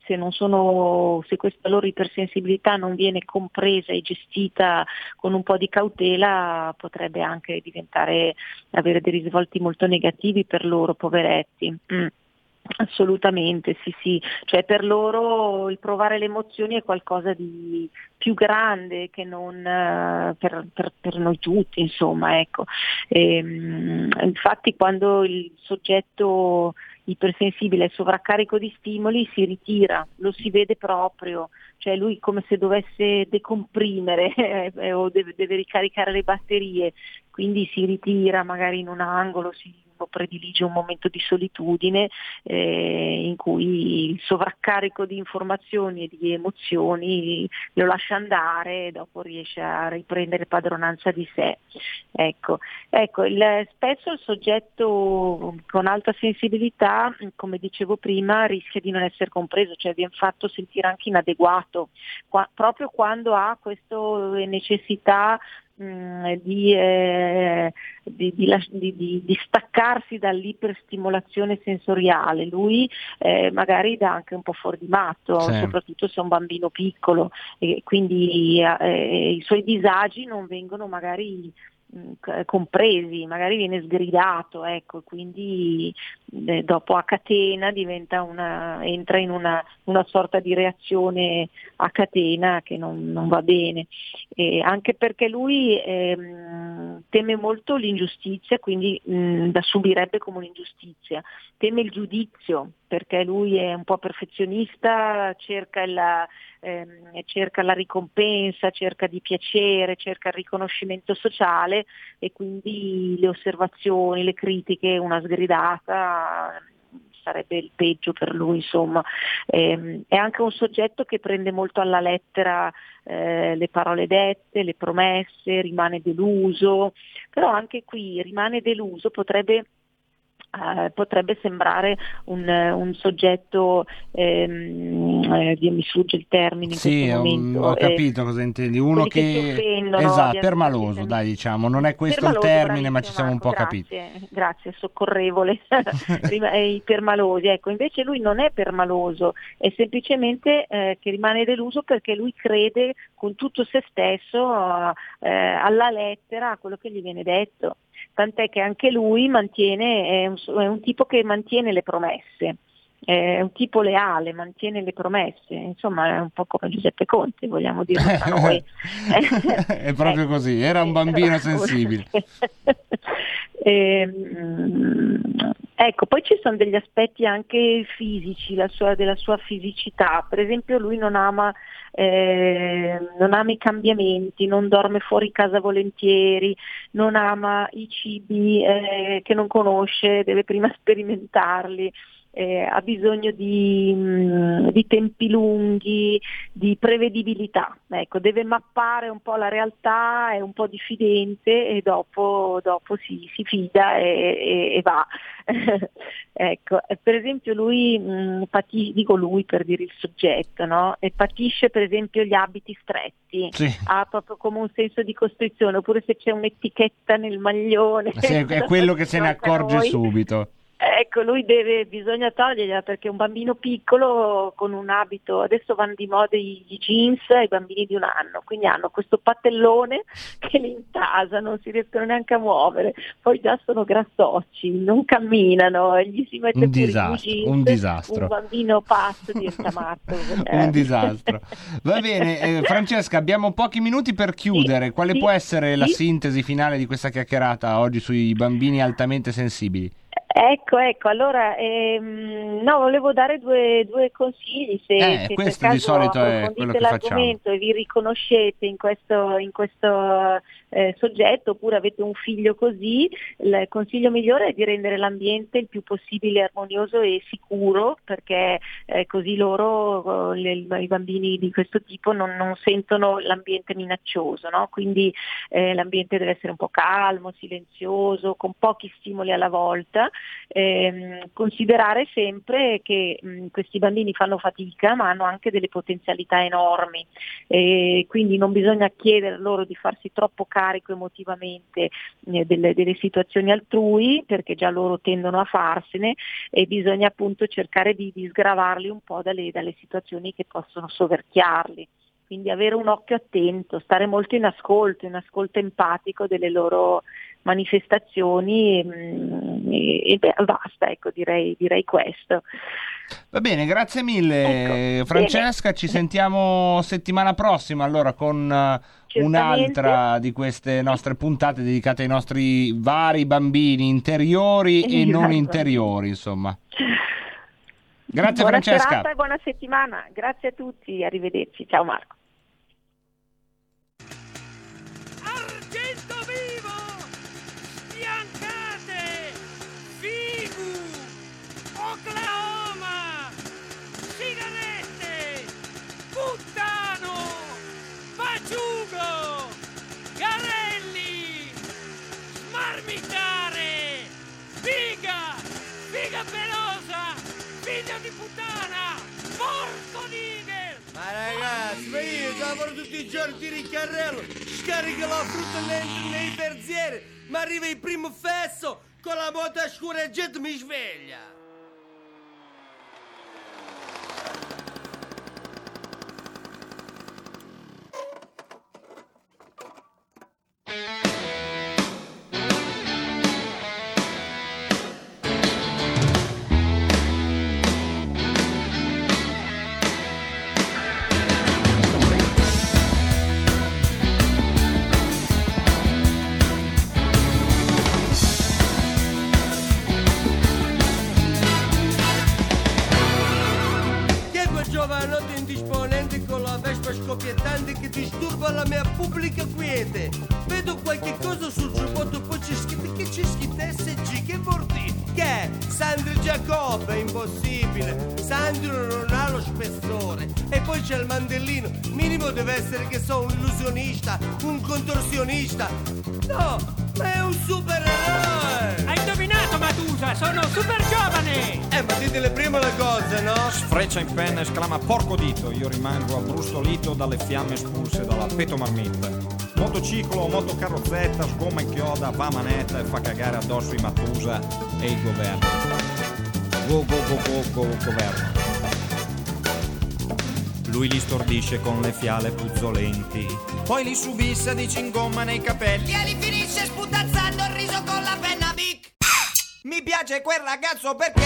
se, non sono, se questa loro ipersensibilità non viene compresa e gestita con un po' di cautela potrebbe anche diventare, avere dei risvolti molto negativi per loro, poveretti. Mm. Assolutamente, sì, sì, cioè per loro il provare le emozioni è qualcosa di più grande che non eh, per, per- per noi tutti, insomma, ecco. Ehm, infatti quando il soggetto ipersensibile è sovraccarico di stimoli si ritira, lo si vede proprio, cioè lui come se dovesse decomprimere *laughs* eh, o deve, deve ricaricare le batterie, quindi si ritira magari in un angolo, si predilige un momento di solitudine eh, in cui il sovraccarico di informazioni e di emozioni lo lascia andare e dopo riesce a riprendere padronanza di sé. Ecco, ecco il, spesso il soggetto con alta sensibilità, come dicevo prima, rischia di non essere compreso, cioè viene fatto sentire anche inadeguato, qua, proprio quando ha questa necessità mh, di, eh, di, di, di, staccarsi dall'iperstimolazione sensoriale. Lui eh, magari dà anche un po' fuori di matto, Sì. soprattutto se è un bambino piccolo, e quindi eh, i suoi disagi non vengono magari compresi, magari viene sgridato, ecco, quindi eh, dopo a catena una, entra in una, una sorta di reazione a catena che non, non va bene. E anche perché lui ehm, teme molto l'ingiustizia, quindi mh, la subirebbe come un'ingiustizia, teme il giudizio perché lui è un po' perfezionista, cerca la, ehm, cerca la ricompensa, cerca di piacere, cerca il riconoscimento sociale e quindi le osservazioni, le critiche, una sgridata sarebbe il peggio per lui, insomma. Ehm, è anche un soggetto che prende molto alla lettera eh, le parole dette, le promesse, rimane deluso, però anche qui rimane deluso potrebbe eh, potrebbe sembrare un, un soggetto, ehm, eh, mi sfugge il termine in Sì, ho, momento. ho eh, capito cosa intendi. Uno che che, offendono, esatto, permaloso, dai, diciamo, non è questo il Permaloso, termine, ma ci siamo un po' capiti. Grazie, grazie, soccorrevole, *laughs* eh, i permalosi. Ecco, invece lui non è permaloso, è semplicemente eh, che rimane deluso perché lui crede con tutto se stesso eh, alla lettera a quello che gli viene detto. Tant'è che anche lui mantiene, è un, è un tipo che mantiene le promesse. È un tipo leale, mantiene le promesse, insomma è un po' come Giuseppe Conte, vogliamo noi. *laughs* è proprio Ecco. così, era un bambino sensibile. *laughs* Ehm, ecco, poi ci sono degli aspetti anche fisici, la sua- della sua fisicità. Per esempio lui non ama, eh, non ama i cambiamenti, non dorme fuori casa volentieri, non ama i cibi eh, che non conosce, deve prima *laughs* sperimentarli. Eh, ha bisogno di, mm, di tempi lunghi, di prevedibilità, ecco, deve mappare un po' la realtà, è un po' diffidente e dopo, dopo si, si fida e, e- e va. *laughs* ecco, per esempio lui, mh, pati- dico lui per dire il soggetto, no? E patisce per esempio gli abiti stretti, Sì. ha proprio come un senso di costrizione, oppure se c'è un'etichetta nel maglione. Sì, è *laughs* quello che se ne accorge noi. subito. Ecco, lui deve, bisogna togliergliela perché un bambino piccolo con un abito, adesso vanno di moda i i jeans ai bambini di un anno, quindi hanno questo pattellone *laughs* che li intasa, non si riescono neanche a muovere, poi già sono grassocci, non camminano, gli si mette Un pure i disastro, jeans, un disastro. un bambino pazzo diventa matto. *laughs* Eh. Un disastro. Va bene, eh, *laughs* Francesca, abbiamo pochi minuti per chiudere. Quale sì, può essere la sì. sintesi finale di questa chiacchierata oggi sui bambini altamente sensibili? Ecco, ecco, allora ehm, no, volevo dare due, due consigli se, Eh, se questo di solito è quello che l'argomento e vi riconoscete in questo, in questo eh, soggetto oppure avete un figlio così, il consiglio migliore è di rendere l'ambiente il più possibile armonioso e sicuro perché eh, così loro, eh, le- i bambini di questo tipo non, non sentono l'ambiente minaccioso, no? quindi eh, l'ambiente deve essere un po' calmo, silenzioso, con pochi stimoli alla volta. Ehm, considerare sempre che mh, questi bambini fanno fatica ma hanno anche delle potenzialità enormi quindi non bisogna chiedere loro di farsi troppo carico emotivamente eh, delle, delle situazioni altrui perché già loro tendono a farsene e bisogna appunto cercare di, di sgravarli un po' dalle, dalle situazioni che possono soverchiarli. Quindi avere un occhio attento, stare molto in ascolto, in ascolto empatico delle loro manifestazioni mm, e, e beh, basta, ecco, direi, direi questo. Va bene, grazie mille Ecco, Francesca, ci sentiamo settimana prossima allora con eh, un'altra di queste nostre puntate dedicate ai nostri vari bambini interiori e non Esatto. interiori, insomma. Grazie buona Francesca. serata e buona settimana, grazie a tutti, arrivederci, ciao Marco. Figlia pelosa! Figlio di puttana! Porco nigger! Ma ragazzi, ma io lavoro tutti i giorni, tiro il carrello, scarico la frutta dentro nei terzieri, ma arriva il primo fesso con la moto a scureggetto mi sveglia! Mia pubblica quiete? Vedo qualche cosa sul giubbotto, poi c'è scritto che c'è scritto SG, che vuol dire? Che è? Sandro Giacobbe, impossibile. Sandro non ha lo spessore. E poi c'è il mandellino. Minimo deve essere che sono un illusionista, un contorsionista. No, ma è un supereroe! Indovinato, Matusa! Sono super giovane! Eh, ma ditele prima le cose, no? Sfreccia in penna e esclama porco dito, io rimango abbrustolito dalle fiamme espulse dalla peto marmitta. Motociclo motocarrozzetta, sgomma e chioda, va manetta e fa cagare addosso i Matusa e il governo. Go go go go go governo. Lui li stordisce con le fiale puzzolenti. Poi li subissa di cingomma nei capelli. E li finisce sputazzando il riso con la penna. Mi piace quel ragazzo perché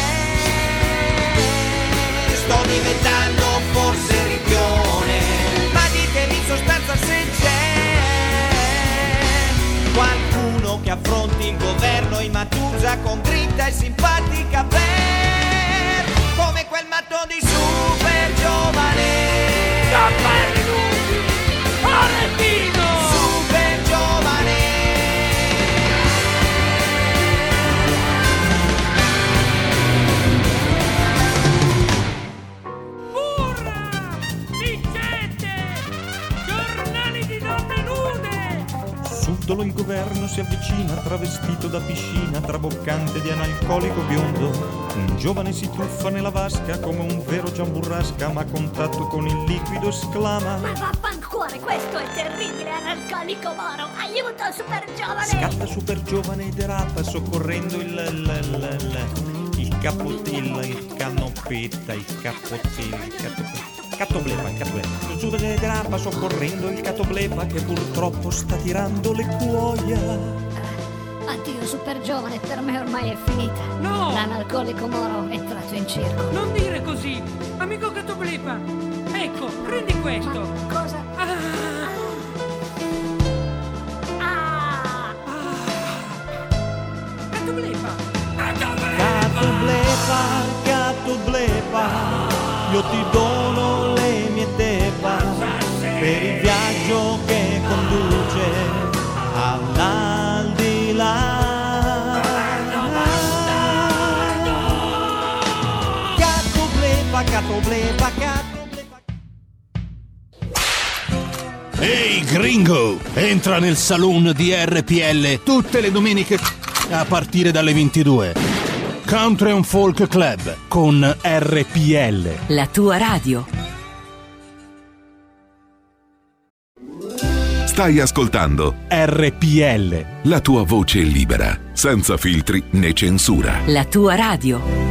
Sto diventando forse ripione. Ma ditemi in sostanza se c'è qualcuno che affronti il governo in Matusa con grinta e simpatica per come quel matto di super giovane. Subdolo il governo si avvicina, travestito da piscina, traboccante di analcolico biondo. Un giovane si tuffa nella vasca come un vero giamburrasca, ma a contatto con il liquido esclama. Ma vaffancuore, questo è terribile, analcolico moro! Aiuto, super giovane! Scatta super giovane e derapa, soccorrendo il. il, il, il capotilla, il canoppetta, il capotilla, il catoplepa. Catoblepa, il catoblepa. Giovane e derapa, soccorrendo il catoblepa che purtroppo sta tirando le cuoia. Addio, super giovane, per me ormai è finita. No! L'analcolico moro è entrato in circo. Non dire così! Amico Catoblepa! Ecco, prendi questo! Cosa? Ah! Ah! Catoblepa! Catoblepa, catoblepa, io ti dono Ehi gringo, entra nel saloon di RPL tutte le domeniche a partire dalle 22. Country and Folk Club con RPL. La tua radio. Stai ascoltando RPL. la tua voce libera, senza filtri né censura. La tua radio.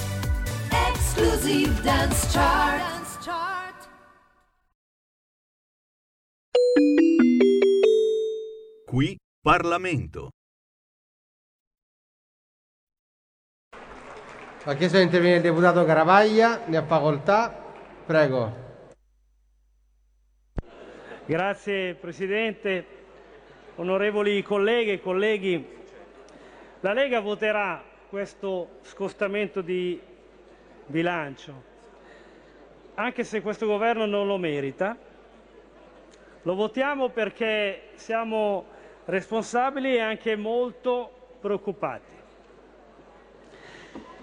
Exclusive Dance Chart. Qui Parlamento. Ha chiesto di intervenire il deputato Caravaglia, ne ha facoltà. Prego. Grazie Presidente, onorevoli colleghe e colleghi. La Lega voterà questo scostamento di bilancio. anche se questo governo non lo merita. Lo votiamo perché siamo responsabili e anche molto preoccupati.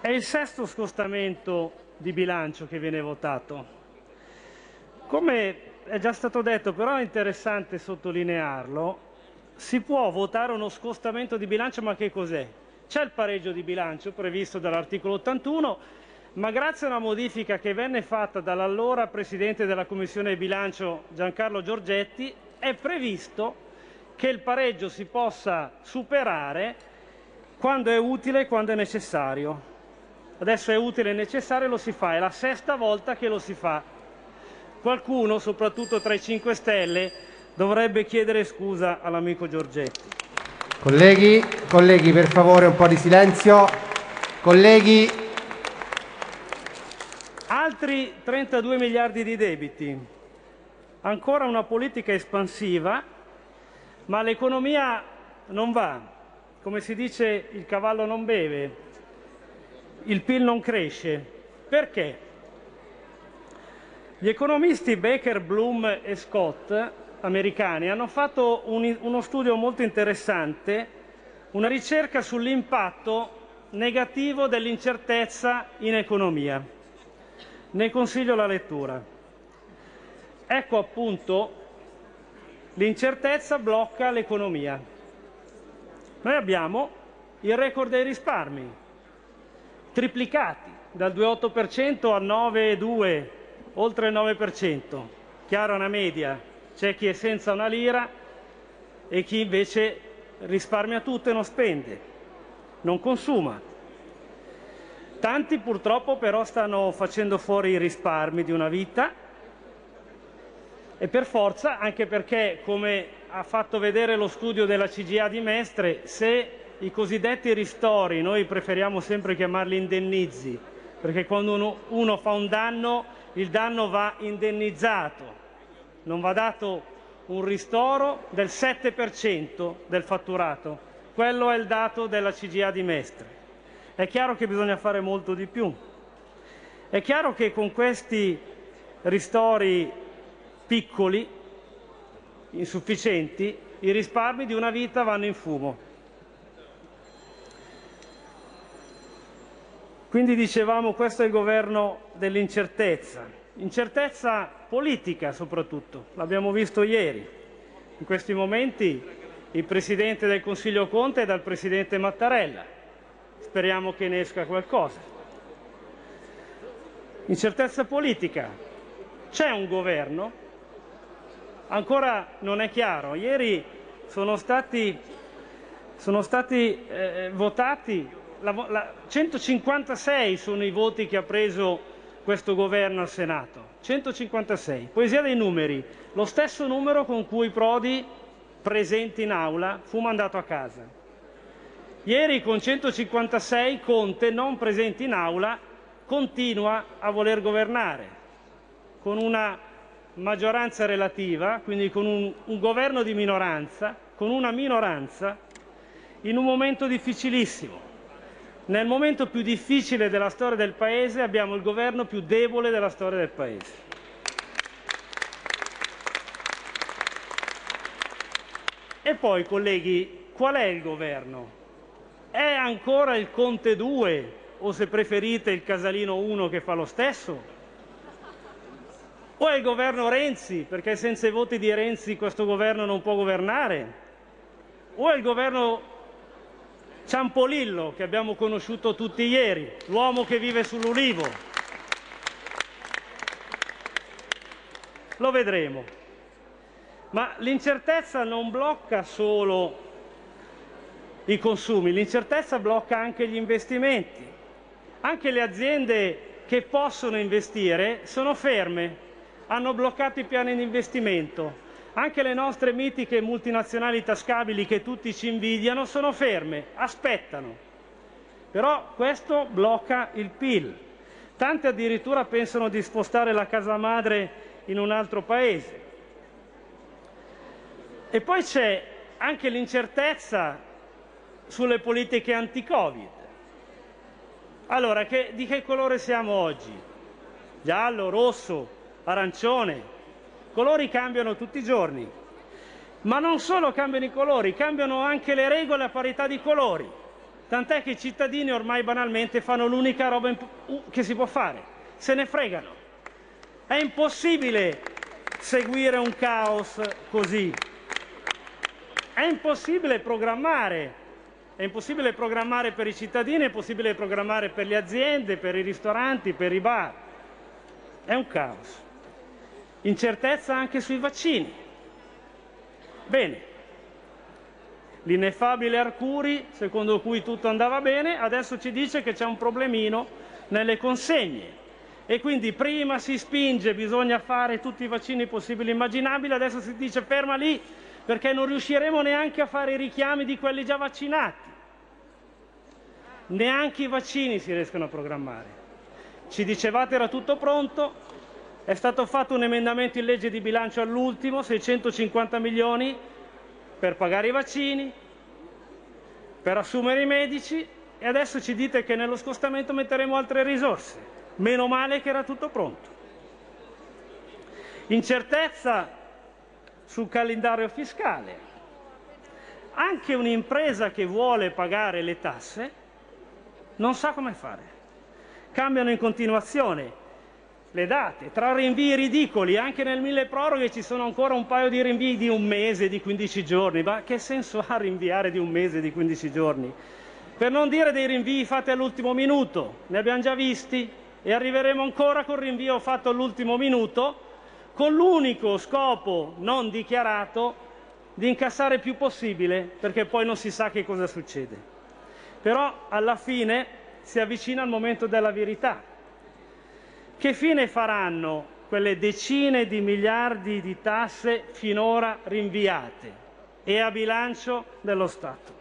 È il sesto scostamento di bilancio che viene votato. Come è già stato detto, però è interessante sottolinearlo, si può votare uno scostamento di bilancio, ma che cos'è? C'è il pareggio di bilancio previsto dall'articolo 81, ma grazie a una modifica che venne fatta dall'allora Presidente della Commissione bilancio Giancarlo Giorgetti, è previsto che il pareggio si possa superare quando è utile e quando è necessario. Adesso è utile e necessario, lo si fa, è la sesta volta che lo si fa. Qualcuno, soprattutto tra i 5 Stelle, dovrebbe chiedere scusa all'amico Giorgetti. Colleghi, colleghi, per favore un po' di silenzio. Colleghi, Altri 32 miliardi di debiti. Ancora una politica espansiva, ma l'economia non va. Come si dice, il cavallo non beve, il PIL non cresce. Perché? Gli economisti Baker, Bloom e Scott americani hanno fatto un- uno studio molto interessante, una ricerca sull'impatto negativo dell'incertezza in economia. Ne consiglio la lettura. Ecco appunto l'incertezza blocca l'economia. Noi abbiamo il record dei risparmi, triplicati dal 2,8% al 9,2%, oltre il 9%. Chiaro una media, c'è chi è senza una lira e chi invece risparmia tutto e non spende, non consuma. Tanti purtroppo però stanno facendo fuori i risparmi di una vita e per forza, anche perché, come ha fatto vedere lo studio della CGA di Mestre, se i cosiddetti ristori, noi preferiamo sempre chiamarli indennizi, perché quando uno, uno fa un danno, il danno va indennizzato, non va dato un ristoro del 7% del fatturato. Quello è il dato della CGA di Mestre. È chiaro che bisogna fare molto di più. È chiaro che con questi ristori piccoli, insufficienti, i risparmi di una vita vanno in fumo. Quindi dicevamo questo è il governo dell'incertezza, incertezza politica soprattutto, l'abbiamo visto ieri. In questi momenti il Presidente del Consiglio Conte è dal Presidente Mattarella, speriamo che ne esca qualcosa. Incertezza politica, c'è un governo, ancora non è chiaro, ieri sono stati, sono stati eh, votati la, la, 156 sono i voti che ha preso questo governo al Senato. 156. Poesia dei numeri. Lo stesso numero con cui Prodi, presente in aula, fu mandato a casa. Ieri con 156 Conte, non presente in aula, continua a voler governare con una maggioranza relativa, quindi con un, un governo di minoranza, con una minoranza, in un momento difficilissimo. Nel momento più difficile della storia del Paese abbiamo il governo più debole della storia del Paese. E poi, colleghi, qual è il governo? È ancora il Conte 2 o se preferite il Casalino 1 che fa lo stesso? O è il governo Renzi, perché senza i voti di Renzi questo governo non può governare? O è il governo Ciampolillo che abbiamo conosciuto tutti ieri, l'uomo che vive sull'ulivo. Lo vedremo. Ma l'incertezza non blocca solo i consumi, l'incertezza blocca anche gli investimenti. Anche le aziende che possono investire sono ferme, hanno bloccato i piani di investimento. Anche le nostre mitiche multinazionali tascabili che tutti ci invidiano sono ferme, aspettano. Però questo blocca il PIL. Tante addirittura pensano di spostare la casa madre in un altro paese. E poi c'è anche l'incertezza sulle politiche anti-Covid. Allora, che, di che colore siamo oggi? giallo, rosso, arancione. Colori cambiano tutti i giorni. Ma non solo cambiano i colori, cambiano anche le regole a parità di colori. Tant'è che i cittadini ormai banalmente fanno l'unica roba che si può fare, se ne fregano. È impossibile seguire un caos così. È impossibile programmare. È impossibile programmare per i cittadini, è impossibile programmare per le aziende, per i ristoranti, per i bar. È un caos. Incertezza anche sui vaccini. Bene, l'ineffabile Arcuri, secondo cui tutto andava bene, adesso ci dice che c'è un problemino nelle consegne. E quindi prima si spinge, bisogna fare tutti i vaccini possibili e immaginabili, adesso si dice ferma lì perché non riusciremo neanche a fare i richiami di quelli già vaccinati. Neanche i vaccini si riescono a programmare. Ci dicevate era tutto pronto, è stato fatto un emendamento in legge di bilancio all'ultimo, 650 milioni per pagare i vaccini, per assumere i medici e adesso ci dite che nello scostamento metteremo altre risorse. Meno male che era tutto pronto. Incertezza sul calendario fiscale. Anche un'impresa che vuole pagare le tasse non sa come fare. Cambiano in continuazione le date, tra rinvii ridicoli, anche nel mille proroghe ci sono ancora un paio di rinvii di un mese, di 15 giorni, ma che senso ha rinviare di un mese, di 15 giorni? Per non dire dei rinvii fatti all'ultimo minuto, ne abbiamo già visti e arriveremo ancora col rinvio fatto all'ultimo minuto, con l'unico scopo non dichiarato di incassare il più possibile, perché poi non si sa che cosa succede. Però alla fine si avvicina il momento della verità. Che fine faranno quelle decine di miliardi di tasse finora rinviate e a bilancio dello Stato?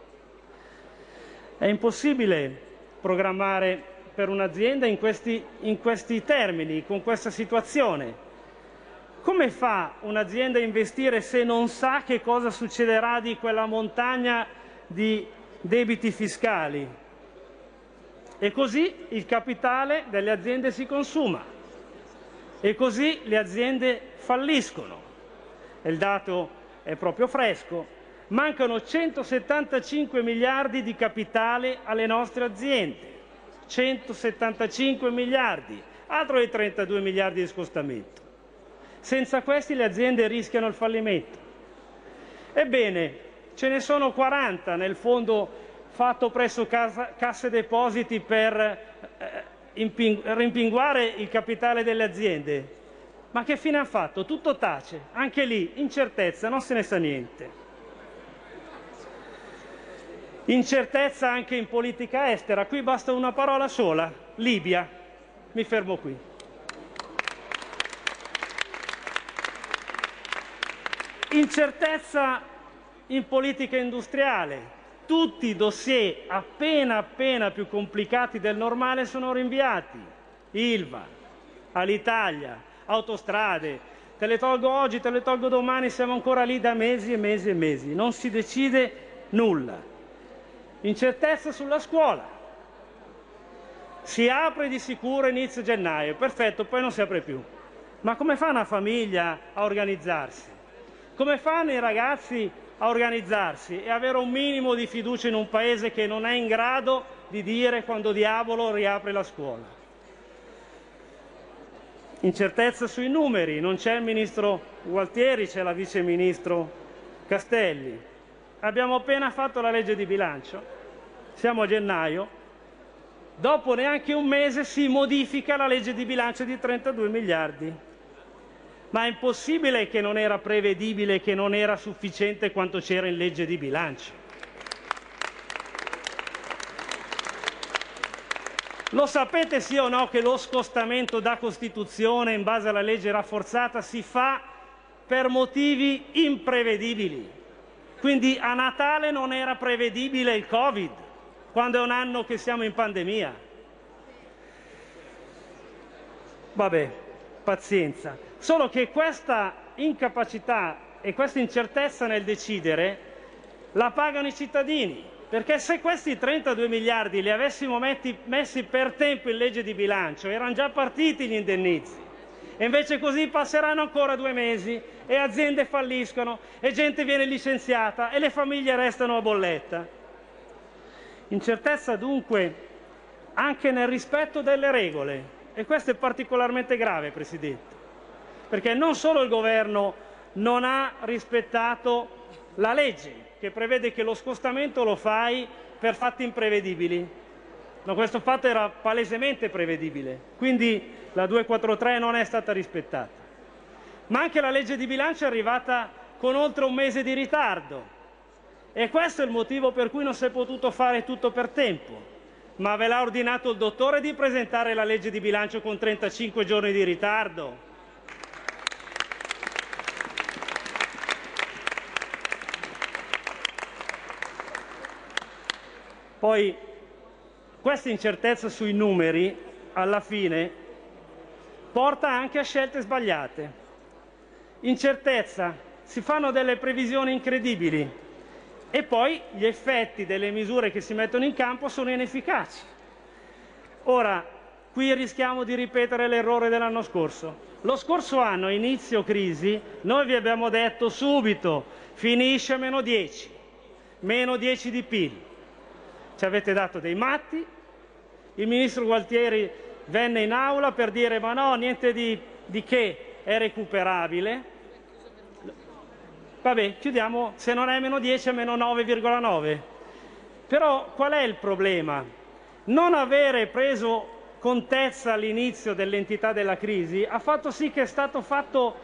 È impossibile programmare per un'azienda in questi, in questi termini, con questa situazione. Come fa un'azienda a investire se non sa che cosa succederà di quella montagna di debiti fiscali? E così il capitale delle aziende si consuma e così le aziende falliscono. Il dato è proprio fresco. Mancano 175 miliardi di capitale alle nostre aziende. 175 miliardi, altro dei 32 miliardi di scostamento. Senza questi le aziende rischiano il fallimento. Ebbene, ce ne sono 40 nel fondo fatto presso Cassa, Casse Depositi per eh, rimpinguare il capitale delle aziende. Ma che fine ha fatto? Tutto tace, anche lì incertezza, non se ne sa niente. Incertezza anche in politica estera, qui basta una parola sola, Libia. Mi fermo qui. Incertezza in politica industriale, tutti i dossier appena appena più complicati del normale sono rinviati. Ilva, Alitalia, autostrade, te le tolgo oggi, te le tolgo domani, siamo ancora lì da mesi e mesi e mesi, non si decide nulla. Incertezza sulla scuola. Si apre di sicuro inizio gennaio, perfetto, poi non si apre più. Ma come fa una famiglia a organizzarsi? Come fanno i ragazzi a organizzarsi e avere un minimo di fiducia in un paese che non è in grado di dire quando diavolo riapre la scuola. Incertezza sui numeri, non c'è il ministro Gualtieri, c'è la vice ministro Castelli. Abbiamo appena fatto la legge di bilancio, siamo a gennaio, dopo neanche un mese si modifica la legge di bilancio di 32 miliardi. Ma è impossibile che non era prevedibile, che non era sufficiente quanto c'era in legge di bilancio. Lo sapete sì o no che lo scostamento da Costituzione in base alla legge rafforzata si fa per motivi imprevedibili. Quindi a Natale non era prevedibile il Covid, quando è un anno che siamo in pandemia. Vabbè, pazienza. Solo che questa incapacità e questa incertezza nel decidere la pagano i cittadini. Perché se questi 32 miliardi li avessimo metti- messi per tempo in legge di bilancio, erano già partiti gli indennizi. E invece così passeranno ancora due mesi e aziende falliscono e gente viene licenziata e le famiglie restano a bolletta. Incertezza dunque anche nel rispetto delle regole e questo è particolarmente grave, Presidente, perché non solo il Governo non ha rispettato la legge che prevede che lo scostamento lo fai per fatti imprevedibili. No, questo fatto era palesemente prevedibile, quindi la 243 non è stata rispettata. Ma anche la legge di bilancio è arrivata con oltre un mese di ritardo e questo è il motivo per cui non si è potuto fare tutto per tempo. Ma ve l'ha ordinato il dottore di presentare la legge di bilancio con 35 giorni di ritardo? Poi questa incertezza sui numeri alla fine porta anche a scelte sbagliate. Incertezza, si fanno delle previsioni incredibili e poi gli effetti delle misure che si mettono in campo sono inefficaci. Ora, qui rischiamo di ripetere l'errore dell'anno scorso. Lo scorso anno, inizio crisi, noi vi abbiamo detto subito finisce a meno 10, meno 10 di PIL. Ci avete dato dei matti, il ministro Gualtieri venne in aula per dire ma no, niente di, di che, è recuperabile. Vabbè, chiudiamo, se non è meno 10 è meno 9,9. Però qual è il problema? Non avere preso contezza all'inizio dell'entità della crisi ha fatto sì che è stato fatto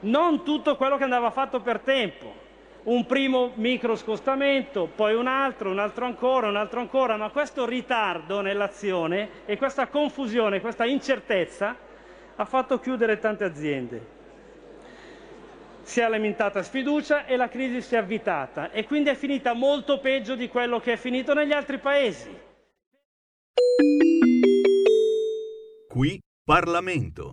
non tutto quello che andava fatto per tempo. Un primo micro scostamento, poi un altro, un altro ancora, un altro ancora, ma questo ritardo nell'azione e questa confusione, questa incertezza ha fatto chiudere tante aziende. Si è alimentata sfiducia e la crisi si è avvitata e quindi è finita molto peggio di quello che è finito negli altri paesi. Qui Parlamento.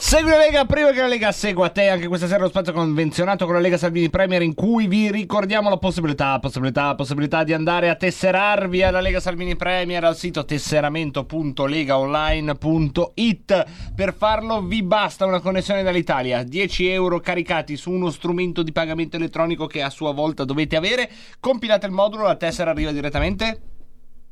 Segui la Lega prima che la Lega segua te anche questa sera lo spazio convenzionato con la Lega Salvini Premier in cui vi ricordiamo la possibilità, possibilità, possibilità di andare a tesserarvi alla Lega Salvini Premier al sito tesseramento.legaonline.it per farlo vi basta una connessione dall'Italia 10 euro caricati su uno strumento di pagamento elettronico che a sua volta dovete avere. Compilate il modulo la tessera arriva direttamente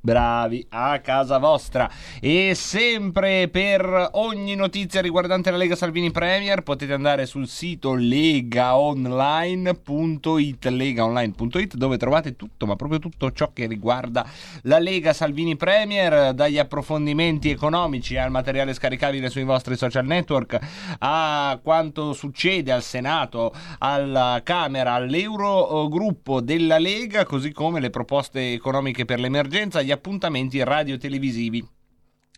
Bravi, a casa vostra. E sempre per ogni notizia riguardante la Lega Salvini Premier potete andare sul sito legaonline.it, legaonline.it dove trovate tutto, ma proprio tutto ciò che riguarda la Lega Salvini Premier, dagli approfondimenti economici al materiale scaricabile sui vostri social network, a quanto succede al Senato, alla Camera, all'Eurogruppo della Lega, così come le proposte economiche per l'emergenza, gli appuntamenti radio-televisivi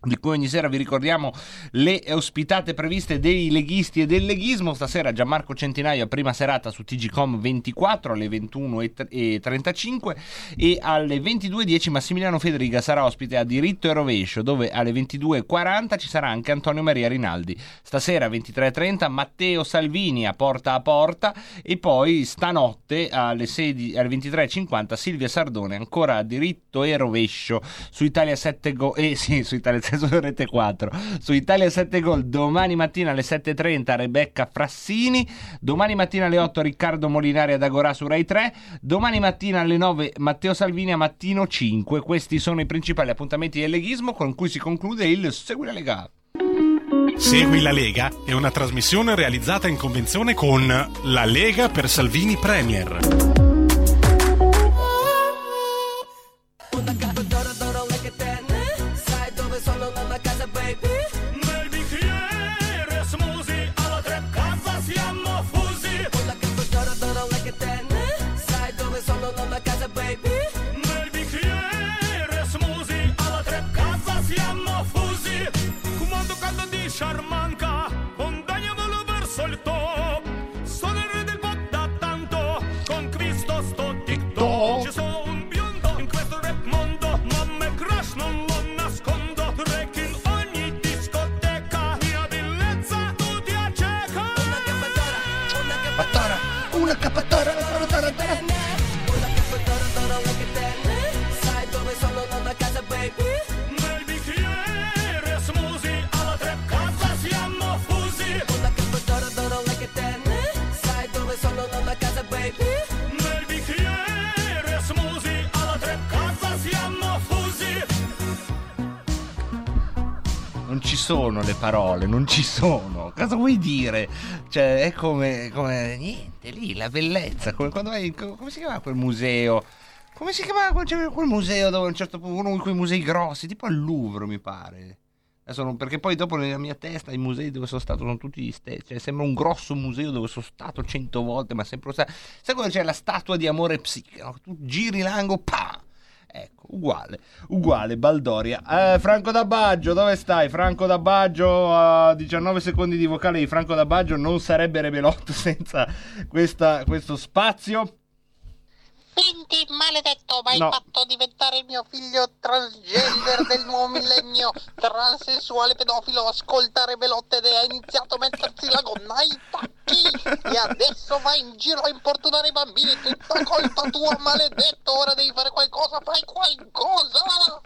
di cui ogni sera vi ricordiamo le ospitate previste dei leghisti e del leghismo. Stasera Gianmarco Centinaio, prima serata su TGCOM 24 alle 21.35 e alle 22.10 Massimiliano Federica sarà ospite a Diritto e Rovescio, dove alle 22.40 ci sarà anche Antonio Maria Rinaldi. Stasera 23.30 Matteo Salvini a Porta a Porta e poi stanotte alle, 16, alle 23.50 Silvia Sardone ancora a Diritto e Rovescio su Italia 7 Go... Eh sì, su Italia su Rete 4 su Italia 7 Gol domani mattina alle 7.30 Rebecca Frassini domani mattina alle 8 Riccardo Molinari ad Agorà su Rai 3 domani mattina alle 9 Matteo Salvini a Mattino 5 questi sono i principali appuntamenti del leghismo con cui si conclude il Segui la Lega. Segui la Lega è una trasmissione realizzata in convenzione con La Lega per Salvini Premier. charmante. Sono le parole, non ci sono. Cosa vuoi dire? Cioè, è come, come niente lì, la bellezza, come quando vai, come si chiama quel museo? Come si chiamava quel, c'era quel museo dove a un certo punto, uno di quei musei grossi, tipo al Louvre mi pare. Non- perché poi dopo nella mia testa i musei dove sono stato sono tutti gli stessi, cioè sembra un grosso museo dove sono stato cento volte, ma sempre lo. Sai quando c'è la statua di amore psiche, no? Tu giri l'angolo, pa! Ecco, uguale, uguale, Baldoria. Eh, Franco D'Abbaggio, dove stai? Franco D'Abbaggio, a 19 secondi di vocale di Franco D'Abbaggio, non sarebbe Rebelotto *laughs* senza questa- questo spazio. Quindi, maledetto, mi hai No. fatto diventare il mio figlio transgender del nuovo *laughs* millennio, transessuale pedofilo, ascolta Rebelotte ed hai iniziato a mettersi la gonna ai tacchi e adesso vai in giro a importunare i bambini, tutta colpa tua, maledetto, ora devi fare qualcosa, fai qualcosa!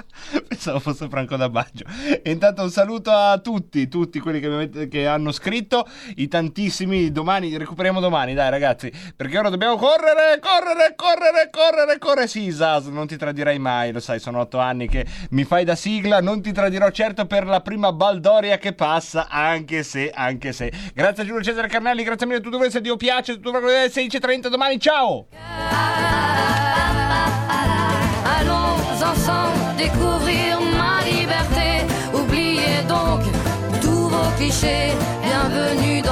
Pensavo fosse Franco D'Abbaggio. E intanto un saluto a tutti, tutti quelli che, avete- che hanno scritto, i tantissimi. Domani, recuperiamo domani, dai ragazzi, perché ora dobbiamo correre, correre, correre, correre, correre. Sì, Zaz, non ti tradirai mai, lo sai, sono otto anni che mi fai da sigla, non ti tradirò certo per la prima Baldoria che passa, anche se, anche se. Grazie a Giulio Cesare Carnelli, grazie mille a tutto voi, se Dio piace, tutto quello che è 16.30 domani, ciao! Allons ensemble découvrir ma liberté. Oubliez donc tous vos clichés. Bienvenue dans